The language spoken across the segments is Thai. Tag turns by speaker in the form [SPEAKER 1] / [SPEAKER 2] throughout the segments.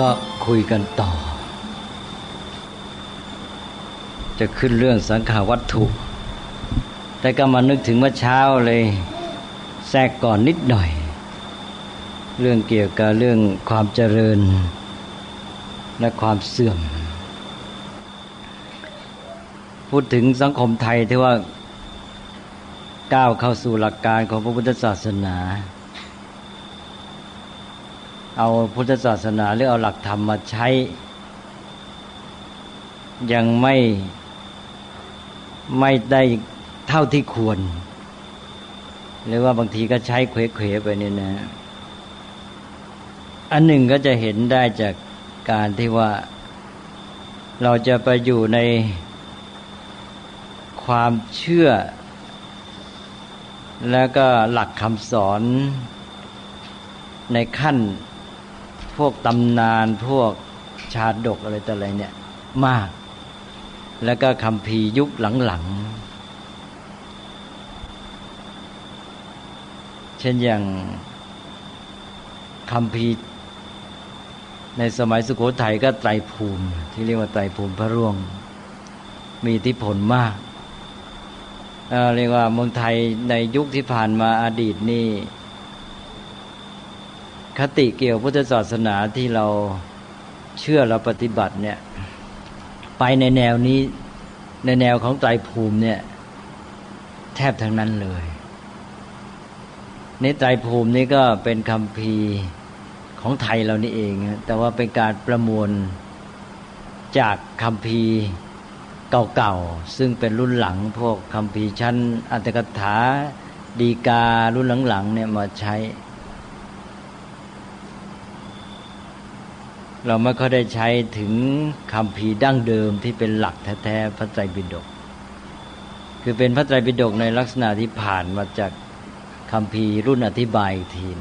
[SPEAKER 1] ก็คุยกันต่อ จะขึ้นเรื่องสังขาวัตถุ แต่ก็มานึกถึงเมื่อเช้าเลย แทรกก่อนนิดหน่อย เรื่องเกี่ยวกับเรื่องความเจริญ และความเสื่อม พูดถึงสังคมไทยที่ว่าก้าวเข้าสู่หลักการของพระพุทธศาสนา เอาพุทธศาสนาหรือเอาหลักธรรมมาใช้ ยังไม่ไม่ได้เท่าที่ควร หรือว่าบางทีก็ใช้เขวๆไปนี่นะ อันหนึ่งก็จะเห็นได้จากการที่ว่าเราจะไปอยู่ในความเชื่อ แล้วก็หลักคำสอนในขั้น วกตำนานพวกชาดกอะไรต่ออะไรเนี่ย มาก แล้วก็คำพียุคหลังๆ เช่นอย่างคำพีในสมัยสุโขทัยก็ไตรภูมิ ที่เรียกว่าไตรภูมิพระร่วง มีอิทธิพลมากเเรียกว่าเมืองไทยในยุคที่ผ่านมาอดีตนี่ คติเกี่ยวพุทธศาสนาที่เราเชื่อเราปฏิบัติเนี่ย ไปในแนวนี้ในแนวของไตรภูมิเนี่ย แทบทั้งนั้นเลยในไตรภูมินี้ก็เป็นคำพีของไทยเรานี่เอง แต่ว่าเป็นการประมวลจากคำพีเก่าๆ ซึ่งเป็นรุ่นหลังพวกคำพีชั้นอัตถกถาดีการุ่นหลังๆเนี่ยมาใช้ เราไม่ค่อยได้ใช้ถึงคำพีดั้งเดิมที่เป็นหลักแท้ๆพระไตรปิฎกคือเป็นพระไตรปิฎกในลักษณะที่ผ่านมาจากคำพีรุ่นอธิบายทีน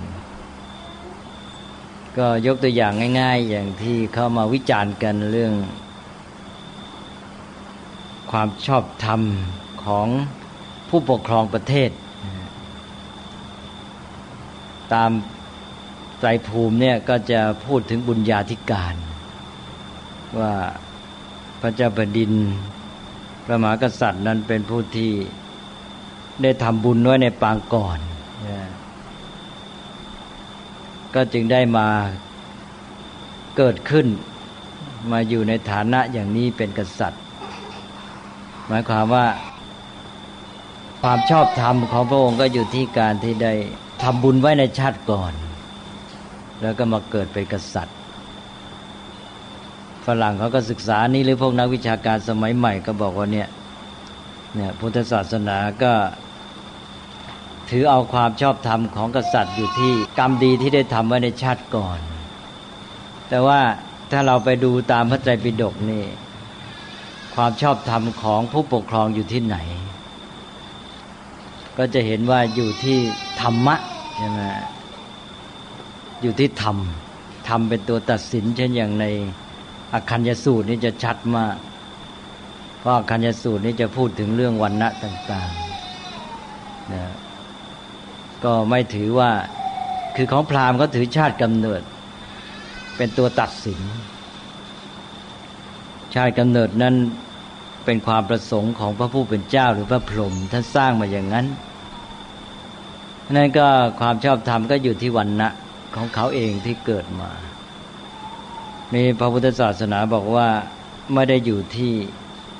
[SPEAKER 1] ก็ยกตัวอย่างง่าย ๆ อย่างที่เข้ามาวิจารณ์กันเรื่อง ความชอบธรรมของผู้ปกครองประเทศ ตาม ไตรภูมิเนี่ยก็จะพูดถึงบุญญาธิการ ว่าพระเจ้าแผ่นดิน พระมหากษัตริย์นั้นเป็นผู้ที่ได้ทำบุญไว้ในปางก่อน ก็จึงได้มาเกิดขึ้นมาอยู่ในฐานะอย่างนี้เป็นกษัตริย์ หมายความว่าความชอบธรรมของพระองค์ก็อยู่ที่การที่ได้ทำบุญไว้ในชาติก่อน แล้วก็มาเกิดเป็นกษัตริย์ ฝรั่งเขาก็ศึกษานี้หรือพวกนักวิชาการสมัยใหม่ก็บอกว่าเนี่ยเนี่ยพุทธศาสนาก็ถือเอาความชอบธรรมของกษัตริย์อยู่ที่กรรมดีที่ได้ทำไว้ในชาติก่อน แต่ว่าถ้าเราไปดูตามพระไตรปิฎกนี่ ความชอบธรรมของผู้ปกครองอยู่ที่ไหน ก็จะเห็นว่าอยู่ที่ธรรมะใช่ไหม อยู่ที่ธรรมธรรมเป็นตัวตัดสิน เช่นอย่างในอคัญญสูตรนี่จะชัดมากเพราะอคัญญสูตรนี่จะพูดถึงเรื่องวันณะต่างๆนะก็ไม่ถือว่าคือของพราหมณ์ก็ถือชาติกำเนิด เป็นตัวตัดสิน ชาติกำเนิดนั้นเป็นความประสงค์ของพระผู้เป็นเจ้าหรือพระพรหมท่านสร้างมาอย่างนั้นนั่นก็ความชอบธรรมก็อยู่ที่วันณะ ของเขาเองที่เกิดมามีพระพุทธศาสนาบอกว่าไม่ได้อยู่ที่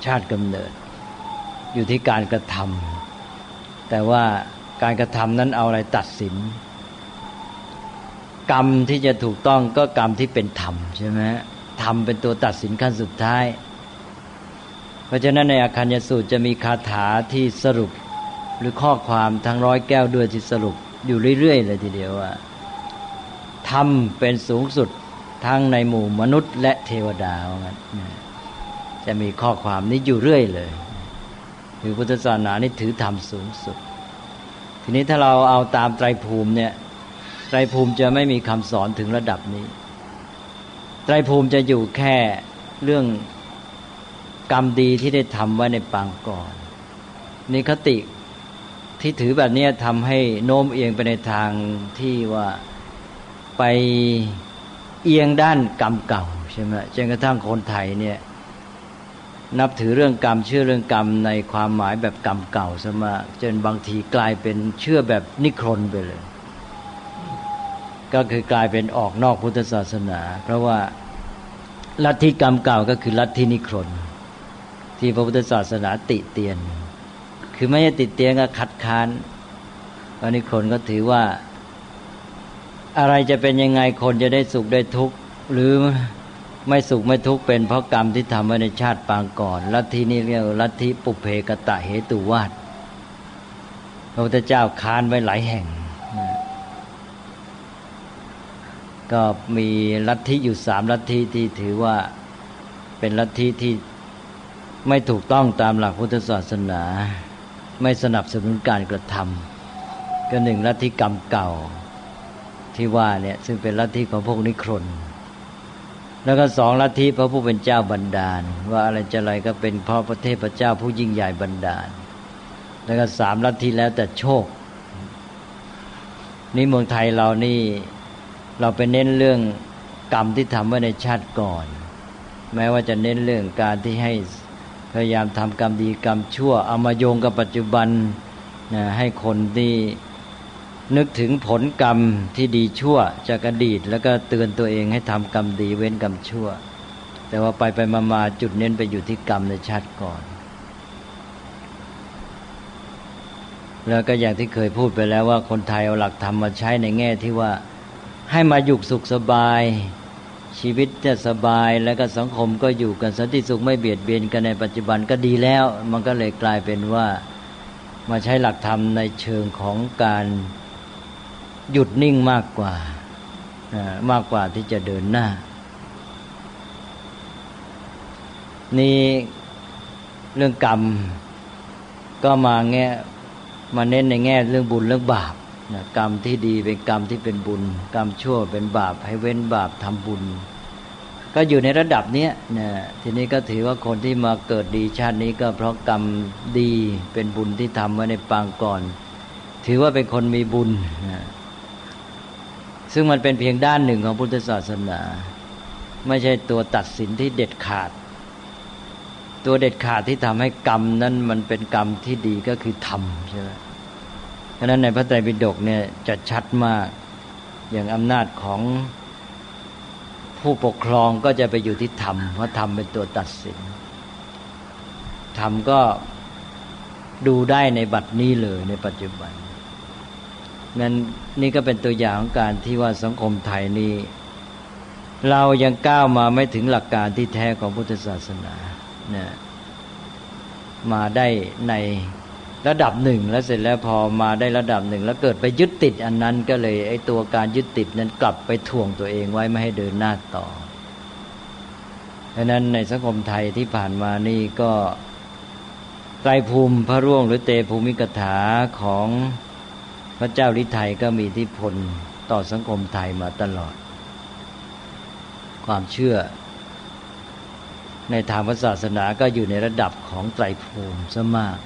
[SPEAKER 1] ชาติกำเนิด อยู่ที่การกระทำแต่ว่าการกระทำนั้นเอาอะไรตัดสิน กรรมที่จะถูกต้องก็กรรมที่เป็นธรรมใช่ไหมธรรมเป็นตัวตัดสินขั้นสุดท้าย เพราะฉะนั้นในอาคัญญสูตรจะมีคาถาที่สรุปหรือข้อความทั้งร้อยแก้วด้วยที่สรุปอยู่เรื่อยๆเลยทีเดียวว่า ธรรมเป็นสูงสุดทั้งในหมู่มนุษย์ และเทวดาว่างั้นจะมีข้อความนี้อยู่เรื่อยเลยคือพุทธศาสนานี่ถือธรรมสูงสุด ทีนี้ถ้าเราเอาตามไตรภูมิเนี่ยไตรภูมิจะไม่มีคำสอนถึงระดับนี้ ไตรภูมิจะอยู่แค่เรื่องกรรมดีที่ได้ทำไว้ในปางก่อนนี่คติที่ถือแบบนี้ทำให้โน้มเอียงไปในทางที่ว่า ไปเอียงด้านกรรมเก่าใช่ไหมจนกระทั่งคนไทยเนี่ยนับถือเรื่องกรรมเชื่อเรื่องกรรมในความหมายแบบกรรมเก่าซะมาจนบางทีกลายเป็นเชื่อแบบนิครนไปเลย ก็คือกลายเป็นออกนอกพุทธศาสนา เพราะว่าลัทธิกรรมเก่าก็คือลัทธินิครน ที่พระพุทธศาสนาติเตียน คือไม่ใช่ติเตียนก็คัดค้านอันนี้คนก็ถือว่า อะไรจะเป็นยังไงคนจะได้สุขได้ทุกข์หรือไม่สุขไม่ทุกข์เป็นเพราะกรรมที่ทำไว้ในชาติปางก่อนลัทธินี้เรียกลัทธิปุเพกตะเหตุวาดพระพุทธเจ้าค้านไว้หลายแห่ง ก็มีลัทธิอยู่สามลัทธิที่ถือว่าเป็นลัทธิที่ไม่ถูกต้องตามหลักพุทธศาสนา ไม่สนับสนุนการกระทำก็หนึ่งลัทธิกรรมเก่า ที่ว่าเนี่ย ซึ่งเป็นลัทธิของพวกนิครนแล้วก็สองลัทธิพระผู้เป็นเจ้าบันดาล ว่าอะไรจะอะไรก็เป็นพระพระเทศพระเจ้าผู้ยิ่งใหญ่บันดาล แล้วก็สามลัทธิแล้วแต่โชค นี่เมืองไทยเรานี่เราไปเน้นเรื่องกรรมที่ทำไว้ในชาติก่อน แม้ว่าจะเน้นเรื่องการที่ให้พยายามทำกรรมดีกรรมชั่วเอามาโยงกับปัจจุบันนะให้คนที่ นึกถึงผลกรรมที่ดีชั่วจากอดีต แล้วก็เตือนตัวเองให้ทำกรรมดีเว้นกรรมชั่ว แต่ว่าไปไปมามาจุดเน้นไปอยู่ที่กรรมในชาติก่อน แล้วก็อย่างที่เคยพูดไปแล้วว่าคนไทยเอาหลักธรรมมาใช้ในแง่ที่ว่าให้มาอยู่สุขสบาย ชีวิตจะสบายแล้วก็สังคมก็อยู่กันสันติสุขไม่เบียดเบียนกันในปัจจุบันก็ดีแล้ว มันก็เลยกลายเป็นว่ามาใช้หลักธรรมในเชิงของการ หยุดนิ่งมากกว่ามากกว่าที่จะเดินหน้า นี่เรื่องกรรมก็มาแง่มาเน้นในแง่เรื่องบุญเรื่องบาปนะกรรมที่ดีเป็นกรรมที่เป็นบุญ กรรมชั่วเป็นบาปให้เว้นบาปทำบุญ ก็อยู่ในระดับเนี้ยนะทีนี้ก็ถือว่าคนที่มาเกิดดีชาตินี้ก็เพราะกรรมดีเป็นบุญที่ทำไว้ในปางก่อน ถือว่าเป็นคนมีบุญนะ ซึ่งมันเป็นเพียงด้านหนึ่งของพุทธศาสนา ไม่ใช่ตัวตัดสินที่เด็ดขาด ตัวเด็ดขาดที่ทำให้กรรมนั้นมันเป็นกรรมที่ดีก็คือธรรมใช่ไหมเพราะนั้นในพระไตรปิฎกเนี่ยจะชัดมากอย่างอำนาจของผู้ปกครองก็จะไปอยู่ที่ธรรมเพราะธรรมเป็นตัวตัดสินธรรมก็ดูได้ในบัดนี้เลยในปัจจุบัน นั้นนี่ก็เป็นตัวอย่างของการที่ว่าสังคมไทยนี้ เรายังก้าวมาไม่ถึงหลักการที่แท้ของพุทธศาสนานะมาได้ในระดับหนึ่งแล้วเสร็จแล้วพอมาได้ระดับหนึ่ง แล้วเกิดไปยึดติดอันนั้นก็เลยไอ้ตัวการยึดติดนั้นกลับไปถ่วงตัวเองไว้ไม่ให้เดินหน้าต่อดังนั้นในสังคมไทยที่ผ่านมานี่ก็ไตรภูมิพระร่วงหรือเตภูมิกถาของ พระเจ้าลิไทยก็มีอิทธิพลต่อสังคมไทยมาตลอด ความเชื่อ ในทางศาสนาก็อยู่ในระดับของไตรภูมิซะมาก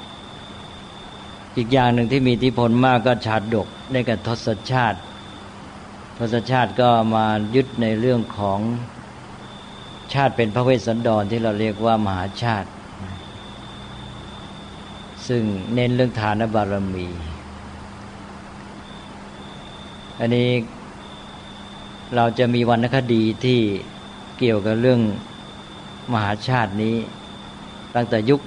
[SPEAKER 1] อีกอย่างหนึ่งที่มีอิทธิพลมากก็ชาดดกในกับทศชาติทศชาติก็มายึดในเรื่องของชาติเป็นพระเวสสันดรที่เราเรียกว่ามหาชาติ ซึ่งเน้นเรื่องทานบารมี อันนี้เราจะมีวรรณคดีที่เกี่ยวกับเรื่องมหาชาตินี้ ตั้งแต่ยุค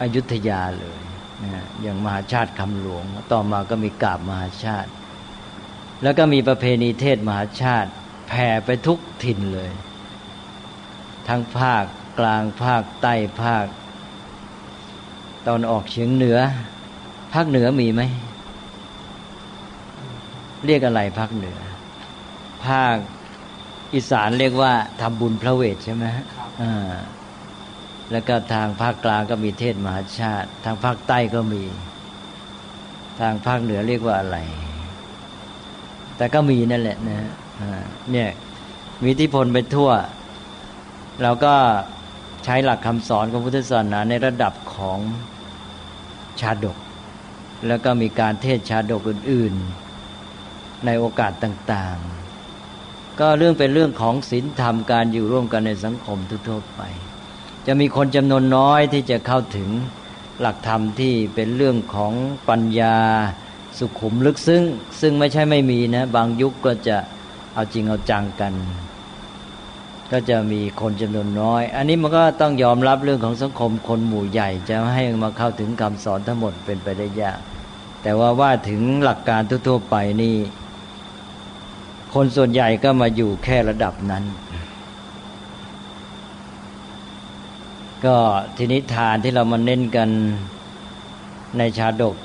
[SPEAKER 1] อยุธยาเลยนะอย่างมหาชาติคำหลวง ต่อมาก็มีกาบมหาชาติ แล้วก็มีประเพณีเทศมหาชาติแผ่ไปทุกถิ่นเลย ทั้งภาคกลางภาคใต้ภาค ตอนออกเฉียงเหนือ ภาคเหนือมีไหม เรียกอะไรภาคเหนือ ภาคอีสานเรียกว่าทำบุญพระเวทใช่ไหมอ่าแล้วก็ทางภาคกลางก็มีเทศมหาชาติ ทางภาคใต้ก็มี ทางภาคเหนือเรียกว่าอะไร แต่ก็มีนั่นแหละนะเนี่ย มีที่พลไปทั่ว เราก็ใช้หลักคำสอนของพุทธศาสนาในระดับของชาดก แล้วก็มีการเทศชาดกอื่น ๆ ในโอกาสต่างๆ ก็เรื่องเป็นเรื่องของศีลธรรมการอยู่ร่วมกันในสังคมทั่วไป จะมีคนจำนวนน้อยที่จะเข้าถึงหลักธรรมที่เป็นเรื่องของปัญญาสุขุมลึกซึ้งซึ่งไม่ใช่ไม่มีนะ บางยุคก็จะเอาจริงเอาจังกัน ก็จะมีคนจำนวนน้อย อันนี้มันก็ต้องยอมรับเรื่องของสังคมคนหมู่ใหญ่ จะให้มาเข้าถึงคำสอนทั้งหมดเป็นไปได้ยาก แต่ว่าว่าถึงหลักการทั่วๆไปนี่ คนส่วนใหญ่ก็มาอยู่แค่ระดับนั้น ก็ทีนี้ทานที่เรามาเน้นกันในชาดก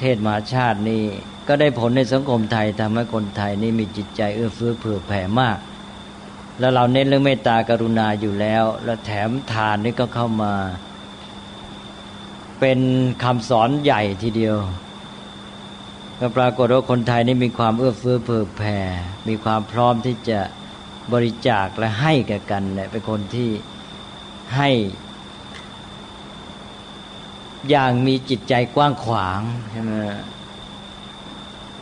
[SPEAKER 1] เทศมหาชาตินี่ก็ได้ผลในสังคมไทยทำให้คนไทยนี่มีจิตใจเอื้อเฟื้อเผื่อแผ่มาก แล้วเราเน้นเรื่องเมตตากรุณาอยู่แล้ว แล้วแถมทานนี่ก็เข้ามา เป็นคำสอนใหญ่ทีเดียว ก็ปรากฏว่าคนไทยนี่มีความเอื้อเฟื้อเผื่อแผ่มีความพร้อมที่จะบริจาคและให้แก่กันเนี่ยเป็นคนที่ให้อย่างมีจิตใจกว้างขวางใช่ไหม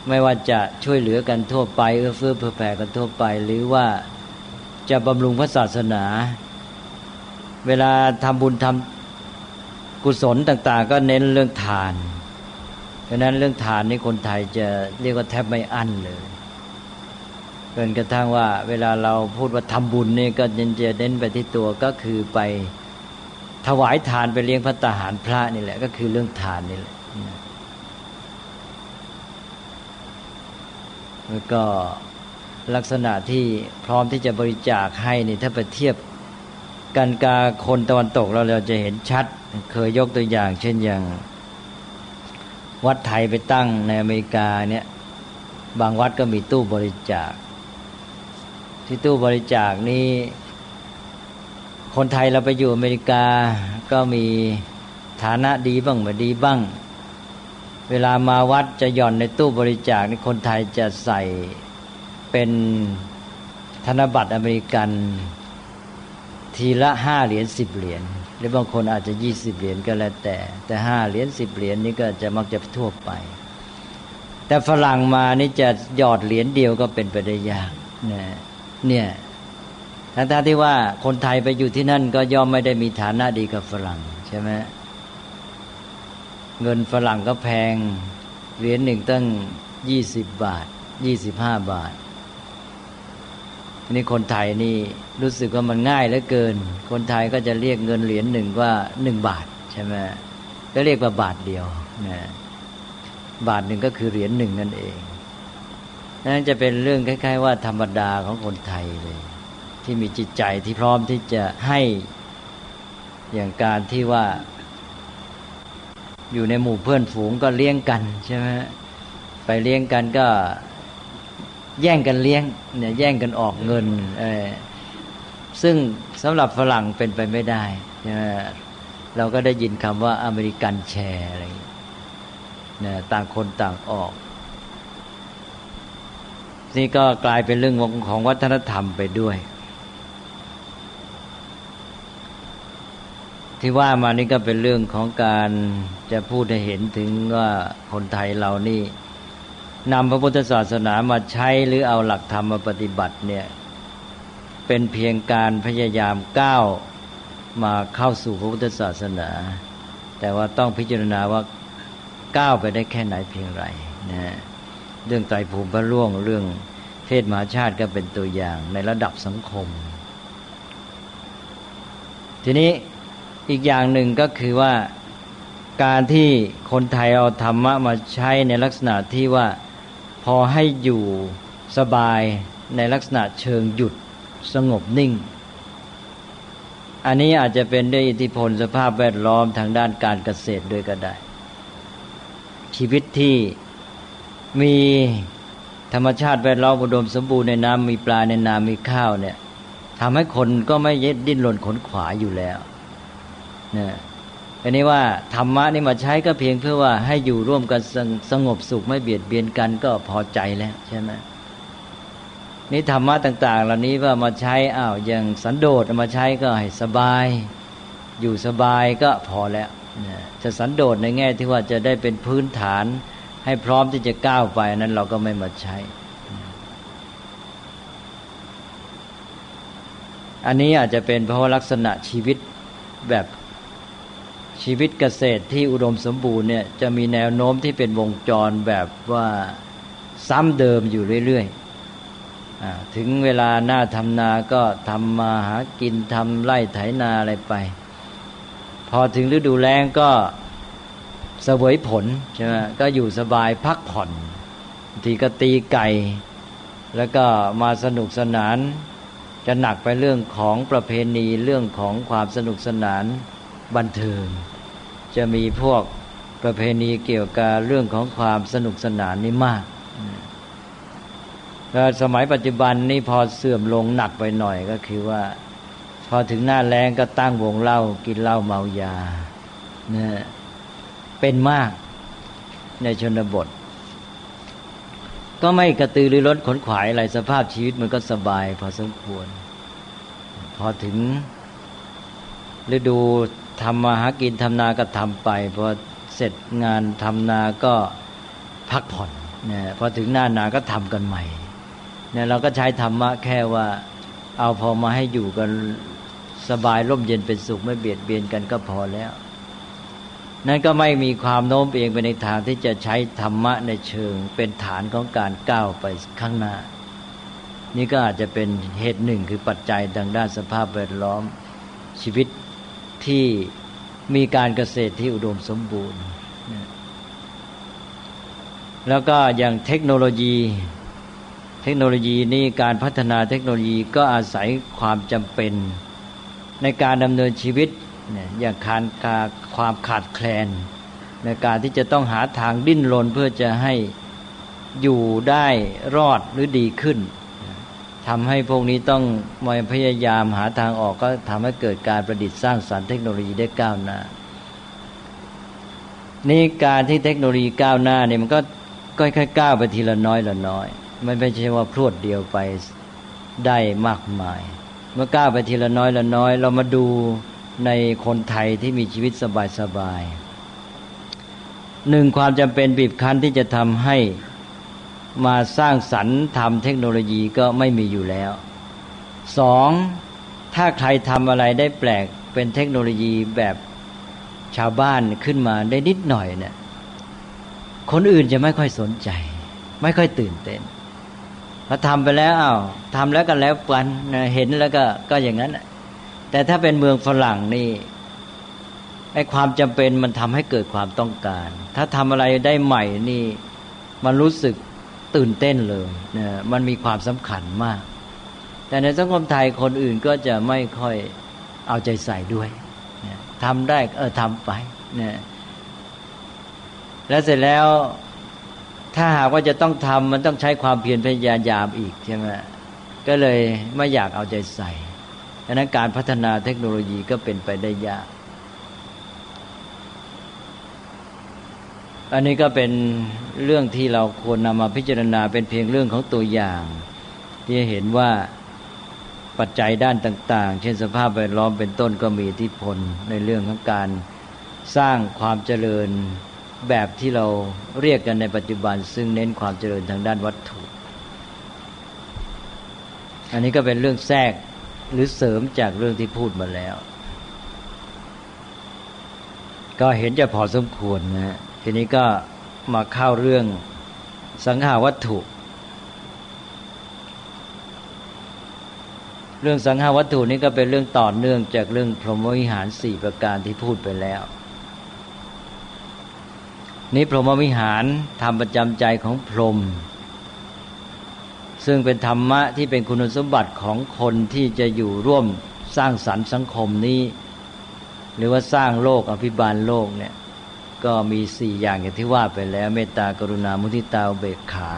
[SPEAKER 1] ไม่ว่าจะช่วยเหลือกันทั่วไปเอื้อเฟื้อเผื่อแผ่กันทั่วไป หรือว่าจะบำรุงพระศาสนา เวลาทำบุญทำกุศลต่าง ๆ ก็เน้นเรื่องทาน ราะนั้นเรื่องทานนี่คนไทยจะเรียกว่าแทบไม่อั้นเลยจนกระทั่งว่า เวลาเราพูดว่าทำบุญนี่ก็เน้นจะเน้นไปที่ตัวก็คือไปถวายทานไปเลี้ยงพระตาหารพระนี่แหละ ก็คือเรื่องทานนี่แหละแล้วก็ลักษณะที่พร้อมที่จะบริจาคให้นี่ถ้าไปเทียบกันกาคนตะวันตกเราเราจะเห็นชัด เคยยกตัวอย่าง เช่นอย่าง วัดไทยไปตั้งในอเมริกาเนี่ยบางวัดก็มีตู้บริจาค ที่ตู้บริจาคนี้คนไทยเราไปอยู่อเมริกาก็มีฐานะดีบ้างไม่ดีบ้าง เวลามาวัดจะหย่อนในตู้บริจาคนี่คนไทยจะใส่เป็นธนบัตรอเมริกัน ทีละห้าเหรียญสิบเหรียญหรือบางคนอาจจะยี่สิบเหรียญก็แล้วแต่ แต่ห้าเหรียญสิบเหรียญนี่ก็จะมักจะทั่วไป แต่ฝรั่งมานี่จะหยอดเหรียญเดียวก็เป็นไปได้ยากเนี่ยเนี่ยทั้งที่ว่าคนไทยไปอยู่ที่นั่นก็ย่อมไม่ได้มีฐานะดีกับฝรั่งใช่ไหมเงินฝรั่งก็แพงเหรียญหนึ่งตั้งยี่สิบบาทยี่สิบห้าบาท นี่คนไทยนี่รู้สึกว่ามันง่ายเหลือเกิน คนไทยก็จะเรียกเงินเหรียญหนึ่งว่าหนึ่งบาทใช่ไหมก็เรียกว่าบาทเดียวนะบาทหนึ่งก็คือเหรียญหนึ่งนั่นเองนั่นจะเป็นเรื่องคล้าย ๆ ว่าธรรมดาของคนไทยเลย ที่มีจิตใจที่พร้อมที่จะให้อย่างการที่ว่า อยู่ในหมู่เพื่อนฝูงก็เลี้ยงกันใช่ไหมไปเลี้ยงกันก็ แย่งกันเลี้ยงเนี่ยแย่งกันออกเงินเออซึ่งสำหรับฝรั่งเป็นไปไม่ได้ใช่ไหมเราก็ได้ยินคำว่าอเมริกันแชร์อะไรเนี่ยต่างคนต่างออก นี่ก็กลายเป็นเรื่องของวัฒนธรรมไปด้วย ที่ว่ามานี่ก็เป็นเรื่องของการจะพูดให้เห็นถึงว่าคนไทยเรานี่ นำพระพุทธศาสนามาใช้หรือเอาหลักธรรมมาปฏิบัติเนี่ยเป็นเพียงการพยายามก้าวมาเข้าสู่พระพุทธศาสนา แต่ว่าต้องพิจารณาว่าก้าวไปได้แค่ไหนเพียงไรนะเรื่องไตรภูมิพระล่วงเรื่องเพศมหาชาติก็เป็นตัวอย่างในระดับสังคม ทีนี้อีกอย่างหนึ่งก็คือว่าการที่คนไทยเอาธรรมะมาใช้ในลักษณะที่ว่า พอให้อยู่สบายในลักษณะเชิงหยุดสงบนิ่ง อันนี้อาจจะเป็นด้วยอิทธิพลสภาพแวดล้อมทางด้านการเกษตรด้วยก็ได้ ชีวิตที่มีธรรมชาติแวดล้อมอุดมสมบูรณ์ในน้ำมีปลาในน้ำมีข้าวเนี่ยทำให้คนก็ไม่ยึดดิ้นรนขนขวาอยู่แล้วนะ อันนี้ว่าธรรมะนี่มาใช้ก็เพียงเพื่อว่าให้อยู่ร่วมกันสสงบสุขไม่เบียดเบียนกันก็พอใจแล้วใช่ไหมนี่ธรรมะต่าง ๆ เหล่านี้ว่ามาใช้อ้าวอย่างสันโดษมาใช้ก็ให้สบาย อยู่สบายก็พอแล้วจะสันโดษในแง่ที่ว่าจะได้เป็นพื้นฐานให้พร้อมที่จะก้าวไปนั้นเราก็ไม่มาใช้ อันนี้อาจจะเป็นเพราะลักษณะชีวิตแบบ ชีวิตเกษตรที่อุดมสมบูรณ์เนี่ยจะมีแนวโน้มที่เป็นวงจรแบบว่าซ้ำเดิมอยู่เรื่อยๆ ถึงเวลาหน้าทำนาก็ทำมาหากินทำไร่ไถนาอะไรไป พอถึงฤดูแล้งก็เสวยผลใช่ไหมก็อยู่สบายพักผ่อนทีก็ตีไก่ แล้วก็มาสนุกสนาน จะหนักไปเรื่องของประเพณีเรื่องของความสนุกสนาน บันเทิง จะมีพวกประเพณีเกี่ยวกับเรื่องของความสนุกสนานนี่มากแล้วสมัยปัจจุบันนี่พอเสื่อมลงหนักไปหน่อยก็คือว่า พอถึงหน้าแรงก็ตั้งวงเล่ากินเหล้าเมายาเนี่ยเป็นมากในชนบท ก็ไม่กระตือรือร้นขนขวายอะไรสภาพชีวิตมันก็สบาย พอสมควร พอถึงฤดู ทำมาหากินทำนาก็ทำไปพอเสร็จงานทำนาก็พักผ่อนเนี่ยพอถึงหน้านาก็ทำกันใหม่เนี่ยเราก็ใช้ธรรมะแค่ว่าเอาพอมาให้อยู่กันสบายร่มเย็นเป็นสุขไม่เบียดเบียนกันก็พอแล้ว นั่นก็ไม่มีความโน้มเอียงไปในทางที่จะใช้ธรรมะในเชิง เป็นฐานของการก้าวไปข้างหน้า นี่ก็อาจจะเป็นเหตุหนึ่งคือปัจจัยทางด้านสภาพแวดล้อมชีวิต ที่มีการเกษตรที่อุดมสมบูรณ์ แล้วก็อย่างเทคโนโลยี เทคโนโลยีนี่การพัฒนาเทคโนโลยีก็อาศัยความจำเป็นในการดำเนินชีวิตอย่างการความขาดแคลน ในการที่จะต้องหาทางดิ้นรนเพื่อจะให้อยู่ได้รอดหรือดีขึ้น ทำให้พวกนี้ต้องมาพยายามหาทางออกก็ทำให้เกิดการประดิษฐ์สร้างสารรค์เทคโนโลยีได้ก้าวหน้า นี่การที่เทคโนโลยีก้าวหน้าเนี่ยมันก็ค่อยๆก้าวไปทีละน้อยละน้อย มันไม่ใช่ว่าพรวดเดียวไปได้มากมาย เมื่อก้าวไปทีละน้อยละน้อย เรามาดูในคนไทยที่มีชีวิตสบายๆหนึ่งความจำเป็นบีบคั้นที่จะทำให้ มาสร้างสรรค์ทำเทคโนโลยีก็ไม่มีอยู่แล้วสองถ้าใครทำอะไรได้แปลกเป็นเทคโนโลยีแบบชาวบ้านขึ้นมาได้นิดหน่อยเนี่ยคนอื่นจะไม่ค่อยสนใจ ไม่ค่อยตื่นเต้นพอทำไปแล้วอา้าวทำแล้วก็แล้วกันเห็นแล้วก็ก็อย่างนั้นแต่ถ้าเป็นเมืองฝรั่งนี่ไอ้ความจำเป็นมันทำให้เกิดความต้องการ ถ้าทำอะไรได้ใหม่นี่ มันรู้สึก ตื่นเต้นเลยนะมันมีความสำคัญมาก แต่ในสังคมไทยคนอื่นก็จะไม่ค่อยเอาใจใส่ด้วยนะทำได้เออทำไปนะแล้วเสร็จแล้วถ้าหากว่าจะต้องทำมันต้องใช้ความเพียรพยายามอีกใช่ไหมก็เลยไม่อยากเอาใจใส่ดังนั้นการพัฒนาเทคโนโลยีก็เป็นไปได้ยาก อันนี้ก็เป็นเรื่องที่เราควรนำมาพิจารณาเป็นเพียงเรื่องของตัวอย่าง ที่เห็นว่าปัจจัยด้านต่าง ๆ เช่นสภาพแวดล้อมเป็นต้นก็มีอิทธิพลในเรื่องของการสร้างความเจริญแบบที่เราเรียกกันในปัจจุบัน ซึ่งเน้นความเจริญทางด้านวัตถุ อันนี้ก็เป็นเรื่องแทรกหรือเสริมจากเรื่องที่พูดมาแล้ว ก็เห็นจะพอสมควรนะฮะ ทีนี้ก็มาเข้าเรื่องสังหาวัตถุ เรื่องสังหาวัตถุนี้ก็เป็นเรื่องต่อเนื่องจากเรื่องพรหมวิหารสี่ประการที่พูดไปแล้ว นี้พรหมวิหารทำประจำใจของพรหมซึ่งเป็นธรรมะที่เป็นคุณสมบัติของคนที่จะอยู่ร่วมสร้างสรรค์สังคมนี้ หรือว่าสร้างโลกอภิบาลโลกเนี่ย ก็มีสี่อย่างอย่างที่ว่าไปแล้ว เมตตากรุณามุทิตาเบกขา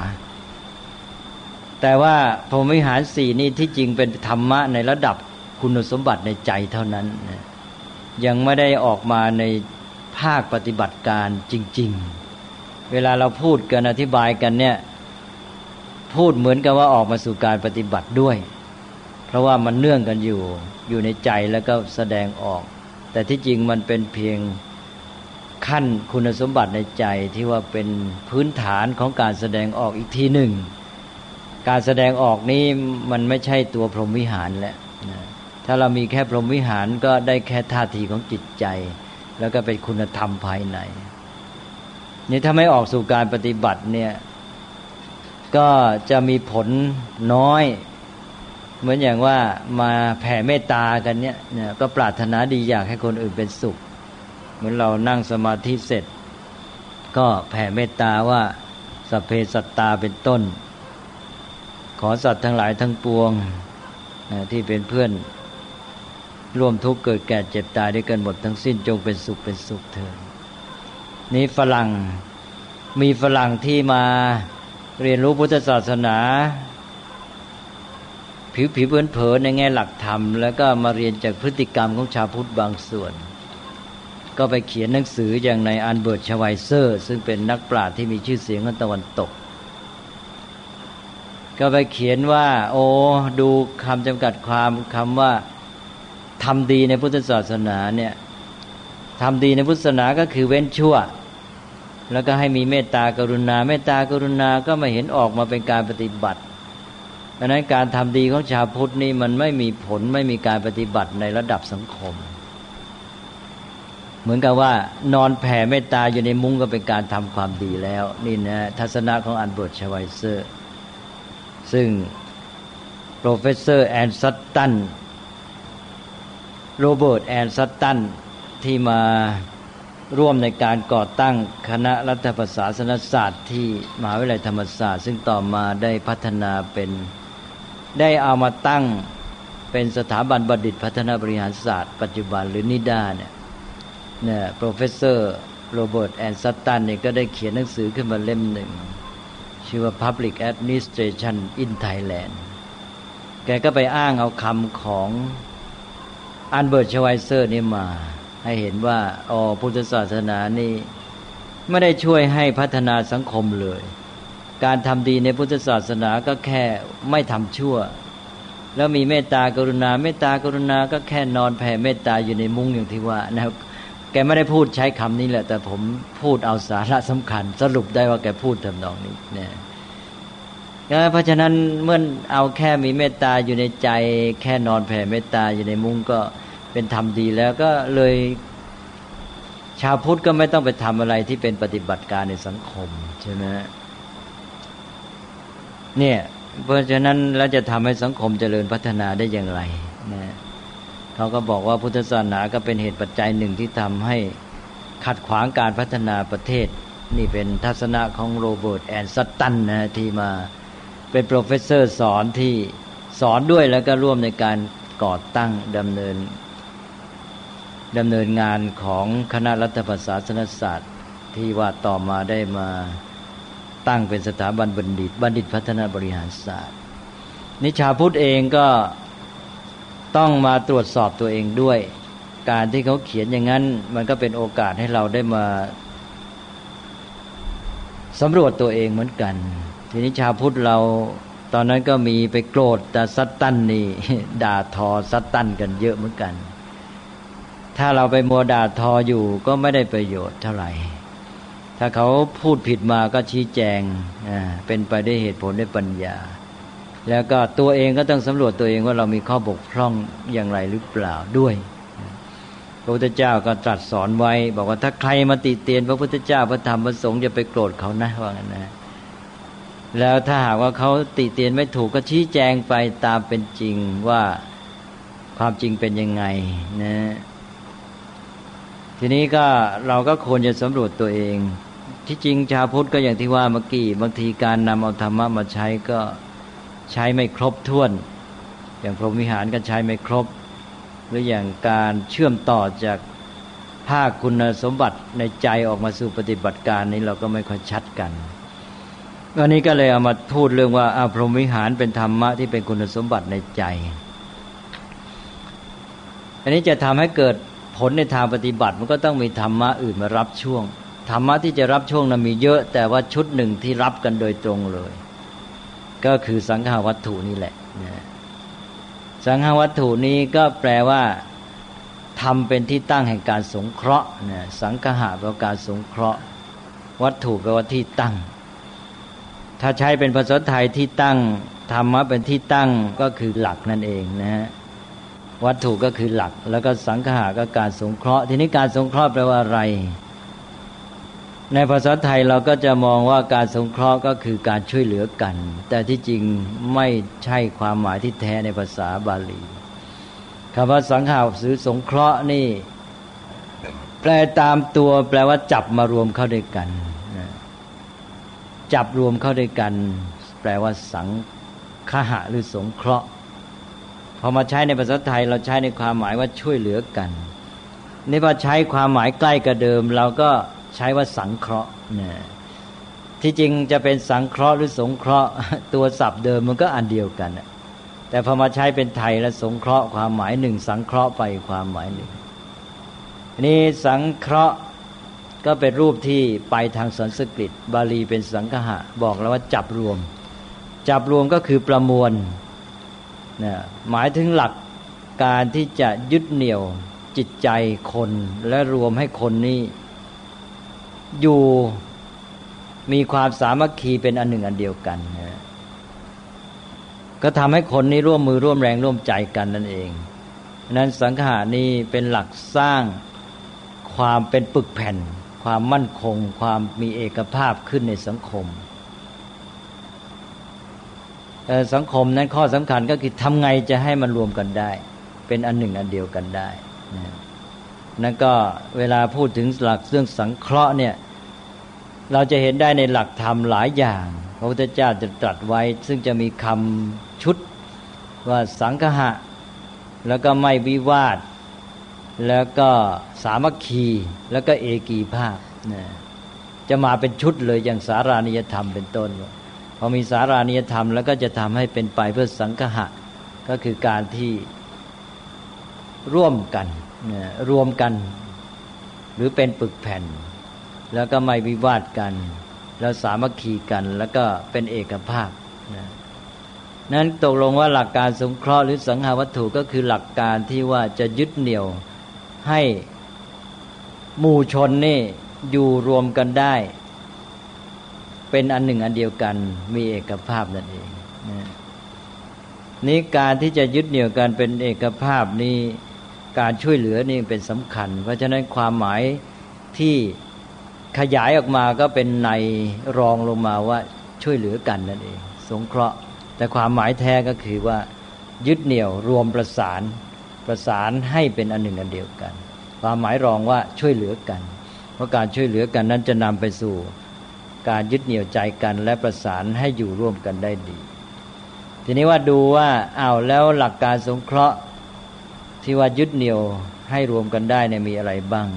[SPEAKER 1] แต่ว่าพรหมวิหารสี่นี่ที่จริงเป็นธรรมะในระดับคุณสมบัติในใจเท่านั้น ยังไม่ได้ออกมาในภาคปฏิบัติการจริง ๆ เวลาเราพูดกันอธิบายกันเนี่ยพูดเหมือนกับว่าออกมาสู่การปฏิบัติด้วย เพราะว่ามันเนื่องกันอยู่อยู่ในใจแล้วก็แสดงออก แต่ที่จริงมันเป็นเพียง ขั้นคุณสมบัติในใจที่ว่าเป็นพื้นฐานของการแสดงออกอีกทีหนึ่ง การแสดงออกนี้มันไม่ใช่ตัวพรหมวิหารแล้วนะถ้าเรามีแค่พรหมวิหารก็ได้แค่ท่าทีของจิตใจ แล้วก็เป็นคุณธรรมภายในนี่ถ้าไม่ออกสู่การปฏิบัติเนี่ยก็จะมีผลน้อย เหมือนอย่างว่ามาแผ่เมตตากันเนี่ยก็ปรารถนาดีอยากให้คนอื่นเป็นสุข เหมือนเรานั่งสมาธิเสร็จ ก็แผ่เมตตาว่าสเพสัตตาเป็นต้น ขอสัตว์ทั้งหลายทั้งปวงที่เป็นเพื่อนร่วมทุกข์เกิดแก่เจ็บตายด้วยกันหมดทั้งสิ้นจงเป็นสุขเป็นสุขเถิดนี้ฝรั่งมีฝรั่งที่มาเรียนรู้พุทธศาสนา ผิวผิวเผินเผินในแง่หลักธรรม แล้วก็มาเรียนจากพฤติกรรมของชาวพุทธบางส่วน ก็ไปเขียนหนังสืออย่างนายอัลเบิร์ตชไวเซอร์ ซึ่งเป็นนักปราชญ์ที่มีชื่อเสียงในตะวันตก ก็ไปเขียนว่า โอ้ดูคำจำกัดความคำว่าทำดีในพุทธศาสนาเนี่ยทำดีในพุทธศาสนาก็คือเว้นชั่ว แล้วก็ให้มีเมตตากรุณา เมตตากรุณาก็ไม่เห็นออกมาเป็นการปฏิบัติดังนั้นการทำดีของชาวพุทธนี่มันไม่มีผลไม่มีการปฏิบัติในระดับสังคม เหมือนกับว่านอนแผ่เมตตาอยู่ในมุ้งก็เป็นการทำความดีแล้ว นี่นะทัศนะของอัลเบิร์ตชไวเซอร์ ซึ่ง professor แอนซัตตันโรเบิร์ตแอนซัตตันที่มาร่วมในการก่อตั้งคณะรัฐประศาสนศาสตร์ที่มหาวิทยาลัยธรรมศาสตร์ ซึ่งต่อมาได้พัฒนาเป็นได้เอามาตั้งเป็นสถาบันบัณฑิตพัฒนาบริหารศาสตร์ ปัจจุบันหรือนิด้าเนี่ย เนี่ย professor โรเบิร์ตแอนซัตตันเนี่ยก็ได้เขียนหนังสือขึ้นมาเล่มหนึ่ง ชื่อว่า Public Administration in Thailand แกก็ไปอ้างเอาคำของอัลเบิร์ตชไวเซอร์นี่มาให้เห็นว่าอ๋อพุทธศาสนานี่ไม่ได้ช่วยให้พัฒนาสังคมเลย การทำดีในพุทธศาสนาก็แค่ไม่ทำชั่ว แล้วมีเมตตากรุณา เมตตากรุณาก็แค่นอนแผ่เมตตาอยู่ในมุ้งอย่างที่ว่านะครับ แกไม่ได้พูดใช้คำนี้แหละ แต่ผมพูดเอาสาระสำคัญ สรุปได้ว่าแกพูดทำนองนี้เนี่ยเพราะฉะนั้นเมื่อเอาแค่มีเมตตาอยู่ในใจ แค่นอนแผ่เมตตาอยู่ในมุ้งก็เป็นธรรมดีแล้วก็เลย ชาวพุทธก็ไม่ต้องไปทำอะไรที่เป็นปฏิบัติการในสังคมใช่ไหมเนี่ย เพราะฉะนั้นแล้วจะทำให้สังคมเจริญพัฒนาได้อย่างไรนะ เขาก็บอกว่าพุทธศาสนาก็เป็นเหตุปัจจัยหนึ่งที่ทำให้ขัดขวางการพัฒนาประเทศ นี่เป็นทัศนะของโรเบิร์ตแอนซัตตันนะที่มาเป็น professor สอนที่สอนด้วยแล้วก็ร่วมในการก่อตั้งดำเนินดำเนินงานของคณะรัฐประศาสนศาสตร์ ที่ว่าต่อมาได้มาตั้งเป็นสถาบันบัณฑิต บัณฑิตพัฒนาบริหารศาสตร์ นิชาพุทธเองก็ ต้องมาตรวจสอบตัวเองด้วย การที่เขาเขียนอย่างนั้น มันก็เป็นโอกาสให้เราได้มาสำรวจตัวเองเหมือนกัน ทีนี้ชาวพุทธเราตอนนั้นก็มีไปโกรธแต่ซัตตันนี่ด่าทอซัตตันกันเยอะเหมือนกัน ถ้าเราไปมัวด่าทออยู่ก็ไม่ได้ประโยชน์เท่าไหร่ ถ้าเขาพูดผิดมาก็ชี้แจงเป็นไปได้เหตุผลได้ปัญญา แล้วก็ตัวเองก็ต้องสำรวจตัวเองว่าเรามีข้อบกพร่องอย่างไรหรือเปล่าด้วยพระพุทธเจ้าก็ตรัสสอนไว้ บอกว่าถ้าใครมาติเตียน พระพุทธเจ้าพระธรรมพระสงฆ์จะไปโกรธเขานะว่างั้นนะแล้วถ้าหากว่าเขาติเตียนไม่ถูกก็ชี้แจงไปตามเป็นจริงว่าความจริงเป็นยังไงนะทีนี้ก็เราก็ควรจะสำรวจตัวเอง ที่จริงชาวพุทธก็อย่างที่ว่าเมื่อกี้บางทีการนำเอาธรรมะมาใช้ก็ ใช้ไม่ครบถ้วน อย่างพรหมวิหารก็ใช้ไม่ครบ หรืออย่างการเชื่อมต่อจากภาคคุณสมบัติในใจออกมาสู่ปฏิบัติการนี้เราก็ไม่ค่อยชัดกันวันนี้ก็เลยเอามาพูดเรื่องว่าอาพรหมวิหารเป็นธรรมะที่เป็นคุณสมบัติในใจ อันนี้จะทำให้เกิดผลในทางปฏิบัติมันก็ต้องมีธรรมะอื่นมารับช่วงธรรมะที่จะรับช่วงนั้นมีเยอะ แต่ว่าชุดหนึ่งที่รับกันโดยตรงเลย ก็คือสังฆาวัตถุนี่แหละสังฆาวัตถุนี้ก็แปลว่าทำเป็นที่ตั้งแห่งการสงเคราะห์นะสังฆะแปลว่าการสงเคราะห์ วัตถุแปลว่าที่ตั้ง ถ้าใช้เป็นภาษาไทยที่ตั้งธรรมะเป็นที่ตั้งก็คือหลักนั่นเองนะฮะวัตถุก็คือหลัก แล้วก็สังขารก็การสงเคราะห์ ทีนี้การสงเคราะห์แปลว่าอะไร ในภาษาไทยเราก็จะมองว่าการสงเคราะห์ก็คือการช่วยเหลือกัน แต่ที่จริงไม่ใช่ความหมายที่แท้ในภาษาบาลีคำว่าสังขารหรือสงเคราะห์นี่ แปลตามตัวแปลว่าจับมารวมเข้าด้วยกัน จับรวมเข้าด้วยกัน แปลว่าสังคหะหรือสงเคราะห์พอมาใช้ในภาษาไทยเราใช้ในความหมายว่าช่วยเหลือกันนี่พอใช้ความหมายใกล้กับเดิมเราก็ ใช้ว่าสังเคราะห์นะที่จริงจะเป็นสังเคราะห์หรือสงเคราะห์ตัวศัพท์เดิมมันก็อันเดียวกันแต่พอมาใช้เป็นไทยและสงเคราะห์ความหมายหนึ่งสังเคราะห์ไปความหมายหนึ่งนี้สังเคราะห์ก็เป็นรูปที่ไปทางสันสกฤต บาลีเป็นสังคหะ บอกแล้วว่าจับรวม จับรวมก็คือประมวลนะหมายถึงหลักการที่จะยึดเหนี่ยวจิตใจคนและรวมให้คนนี้ อยู่มีความสามัคคีเป็นอันหนึ่งอันเดียวกันนะก็ทำให้คนนี้ร่วมมือร่วมแรงร่วมใจกันนั่นเองนั้นสังขารนี้เป็นหลักสร้างความเป็นปึกแผ่น ความมั่นคง ความมีเอกภาพขึ้นในสังคมสังคมนั้นข้อสำคัญก็คือทำไงจะให้มันรวมกันได้ เป็นอันหนึ่งอันเดียวกันได้นะนั่นก็เวลาพูดถึงหลักเรื่องสังเคราะห์เนี่ย เราจะเห็นได้ในหลักธรรมหลายอย่าง พระพุทธเจ้าจะตรัสไว้ ซึ่งจะมีคำชุดว่าสังคหะ แล้วก็ไม่วิวาท แล้วก็สามัคคี แล้วก็เอกีภาพนะจะมาเป็นชุดเลยอย่างสารานิยธรรมเป็นต้นพอมีสารานิยธรรมแล้วก็จะทำให้เป็นไปเพื่อสังคหะ ก็คือการที่ร่วมกันรวมกัน หรือเป็นปึกแผ่น แล้วก็ไม่วิวาทกัน แล้วสามัคคีกันแล้วก็เป็นเอกภาพนะนั้นตกลงว่าหลักการสงเคราะห์หรือสังหาวัตถุก็คือหลักการที่ว่าจะยึดเหนี่ยวให้หมู่ชนนี่อยู่รวมกันได้ เป็นอันหนึ่งอันเดียวกันมีเอกภาพนั่นเองนี่การที่จะยึดเหนี่ยวกันเป็นเอกภาพนี้การช่วยเหลือนี่เป็นสำคัญ เพราะฉะนั้นความหมายที่ ขยายออกมาก็เป็นในรองลงมาว่าช่วยเหลือกันนั่นเอง สงเคราะห์ แต่ความหมายแท้ก็คือว่า ยึดเหนี่ยวรวมประสาน ประสานให้เป็นอันหนึ่งอันเดียวกัน ความหมายรองว่าช่วยเหลือกัน เพราะการช่วยเหลือกันนั้นจะนำไปสู่ การยึดเหนี่ยวใจกันและประสานให้อยู่ร่วมกันได้ดี ทีนี้ว่าดูว่าอ้าวแล้วหลักการสงเคราะห์ที่ว่ายึดเหนี่ยวให้รวมกันได้เนี่ยมีอะไรบ้าง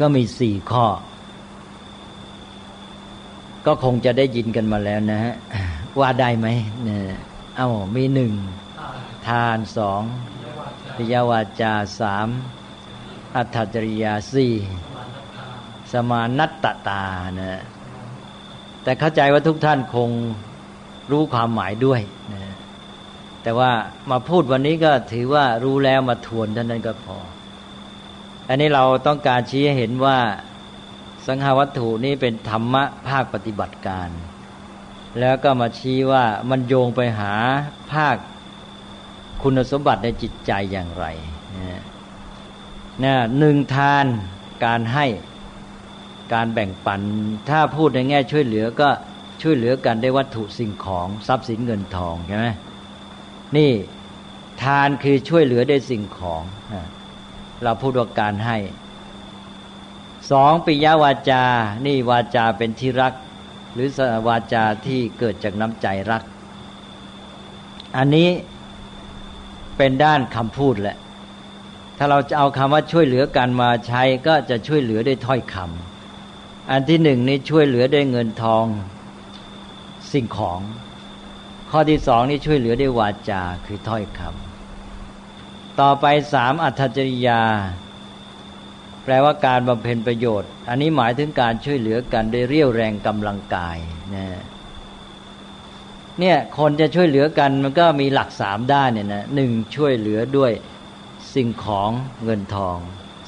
[SPEAKER 1] ก็มีสี่ข้อ ก็คงจะได้ยินกันมาแล้วนะฮะว่าได้ไหมเนี่ยเอ้ามีหนึ่งทานสองปิยวาจาสามอัตถจริยาสี่สมานัตตตานะแต่เข้าใจว่าทุกท่านคงรู้ความหมายด้วยนะแต่ว่ามาพูดวันนี้ก็ถือว่ารู้แล้วมาทวนท่านั้นก็พอ อันนี้เราต้องการชี้ให้เห็นว่า สังหาวัตถุนี้เป็นธรรมะภาคปฏิบัติการ แล้วก็มาชี้ว่ามันโยงไปหาภาคคุณสมบัติในจิตใจอย่างไรนะหนึ่งทานการให้การแบ่งปัน ถ้าพูดในแง่ช่วยเหลือก็ช่วยเหลือกันได้วัตถุสิ่งของทรัพย์สินเงินทองใช่ไหมนี่ทานคือช่วยเหลือได้สิ่งของ เราพูดว่าการให้ สองปิยวาจา นี่วาจาเป็นที่รัก หรือวาจาที่เกิดจากน้ำใจรัก อันนี้เป็นด้านคำพูดแหละ ถ้าเราจะเอาคำว่าช่วยเหลือกันมาใช้ก็จะช่วยเหลือด้วยถ้อยคำอันที่หนึ่งนี่ช่วยเหลือด้วยเงินทองสิ่งของ ข้อที่สองนี่ช่วยเหลือด้วยวาจาคือถ้อยคำต่อไปสามอัตจริยา แปลว่าการบำเพ็ญประโยชน์ อันนี้หมายถึงการช่วยเหลือกันด้วยเรี่ยวแรงกำลังกายนะเนี่ยคนจะช่วยเหลือกันมันก็มีหลักสามด้านเนี่ยนะหนึ่งช่วยเหลือด้วยสิ่งของเงินทอง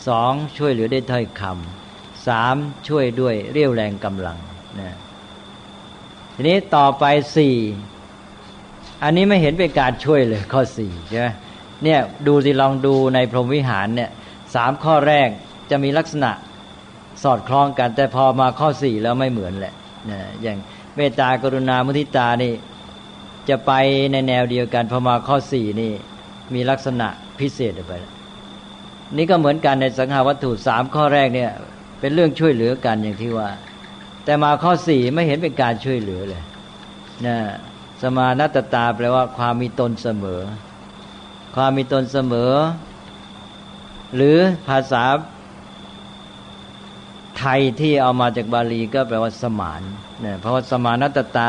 [SPEAKER 1] สองช่วยเหลือด้วยถ้อยคำสามช่วยด้วยเรี่ยวแรงกำลังนะทีนี้ต่อไปสี่อันนี้ไม่เห็นเป็นการช่วยเลยข้อสี่ใช่ไหมเนี่ยดูสิลองดูในพรหมวิหารเนี่ยสามข้อแรก จะมีลักษณะสอดคล้องกัน แต่พอมาข้อสี่แล้วไม่เหมือนแหละนะอย่างเมตตากรุณามุทิตานี่ จะไปในแนวเดียวกันพอมาข้อสี่นี่ มีลักษณะพิเศษไปนี่ก็เหมือนกันในสังหาวัตถุสามข้อแรกเนี่ย เป็นเรื่องช่วยเหลือกันอย่างที่ว่า แต่มาข้อสี่ไม่เห็นเป็นการช่วยเหลือเลยนะสมานัตตาแปลว่าความมีตนเสมอ ความมีตนเสมอ หรือภาษา ไทยที่เอามาจากบาลีก็แปลว่าสมานเนี่ยเพราะว่าสมานัตตา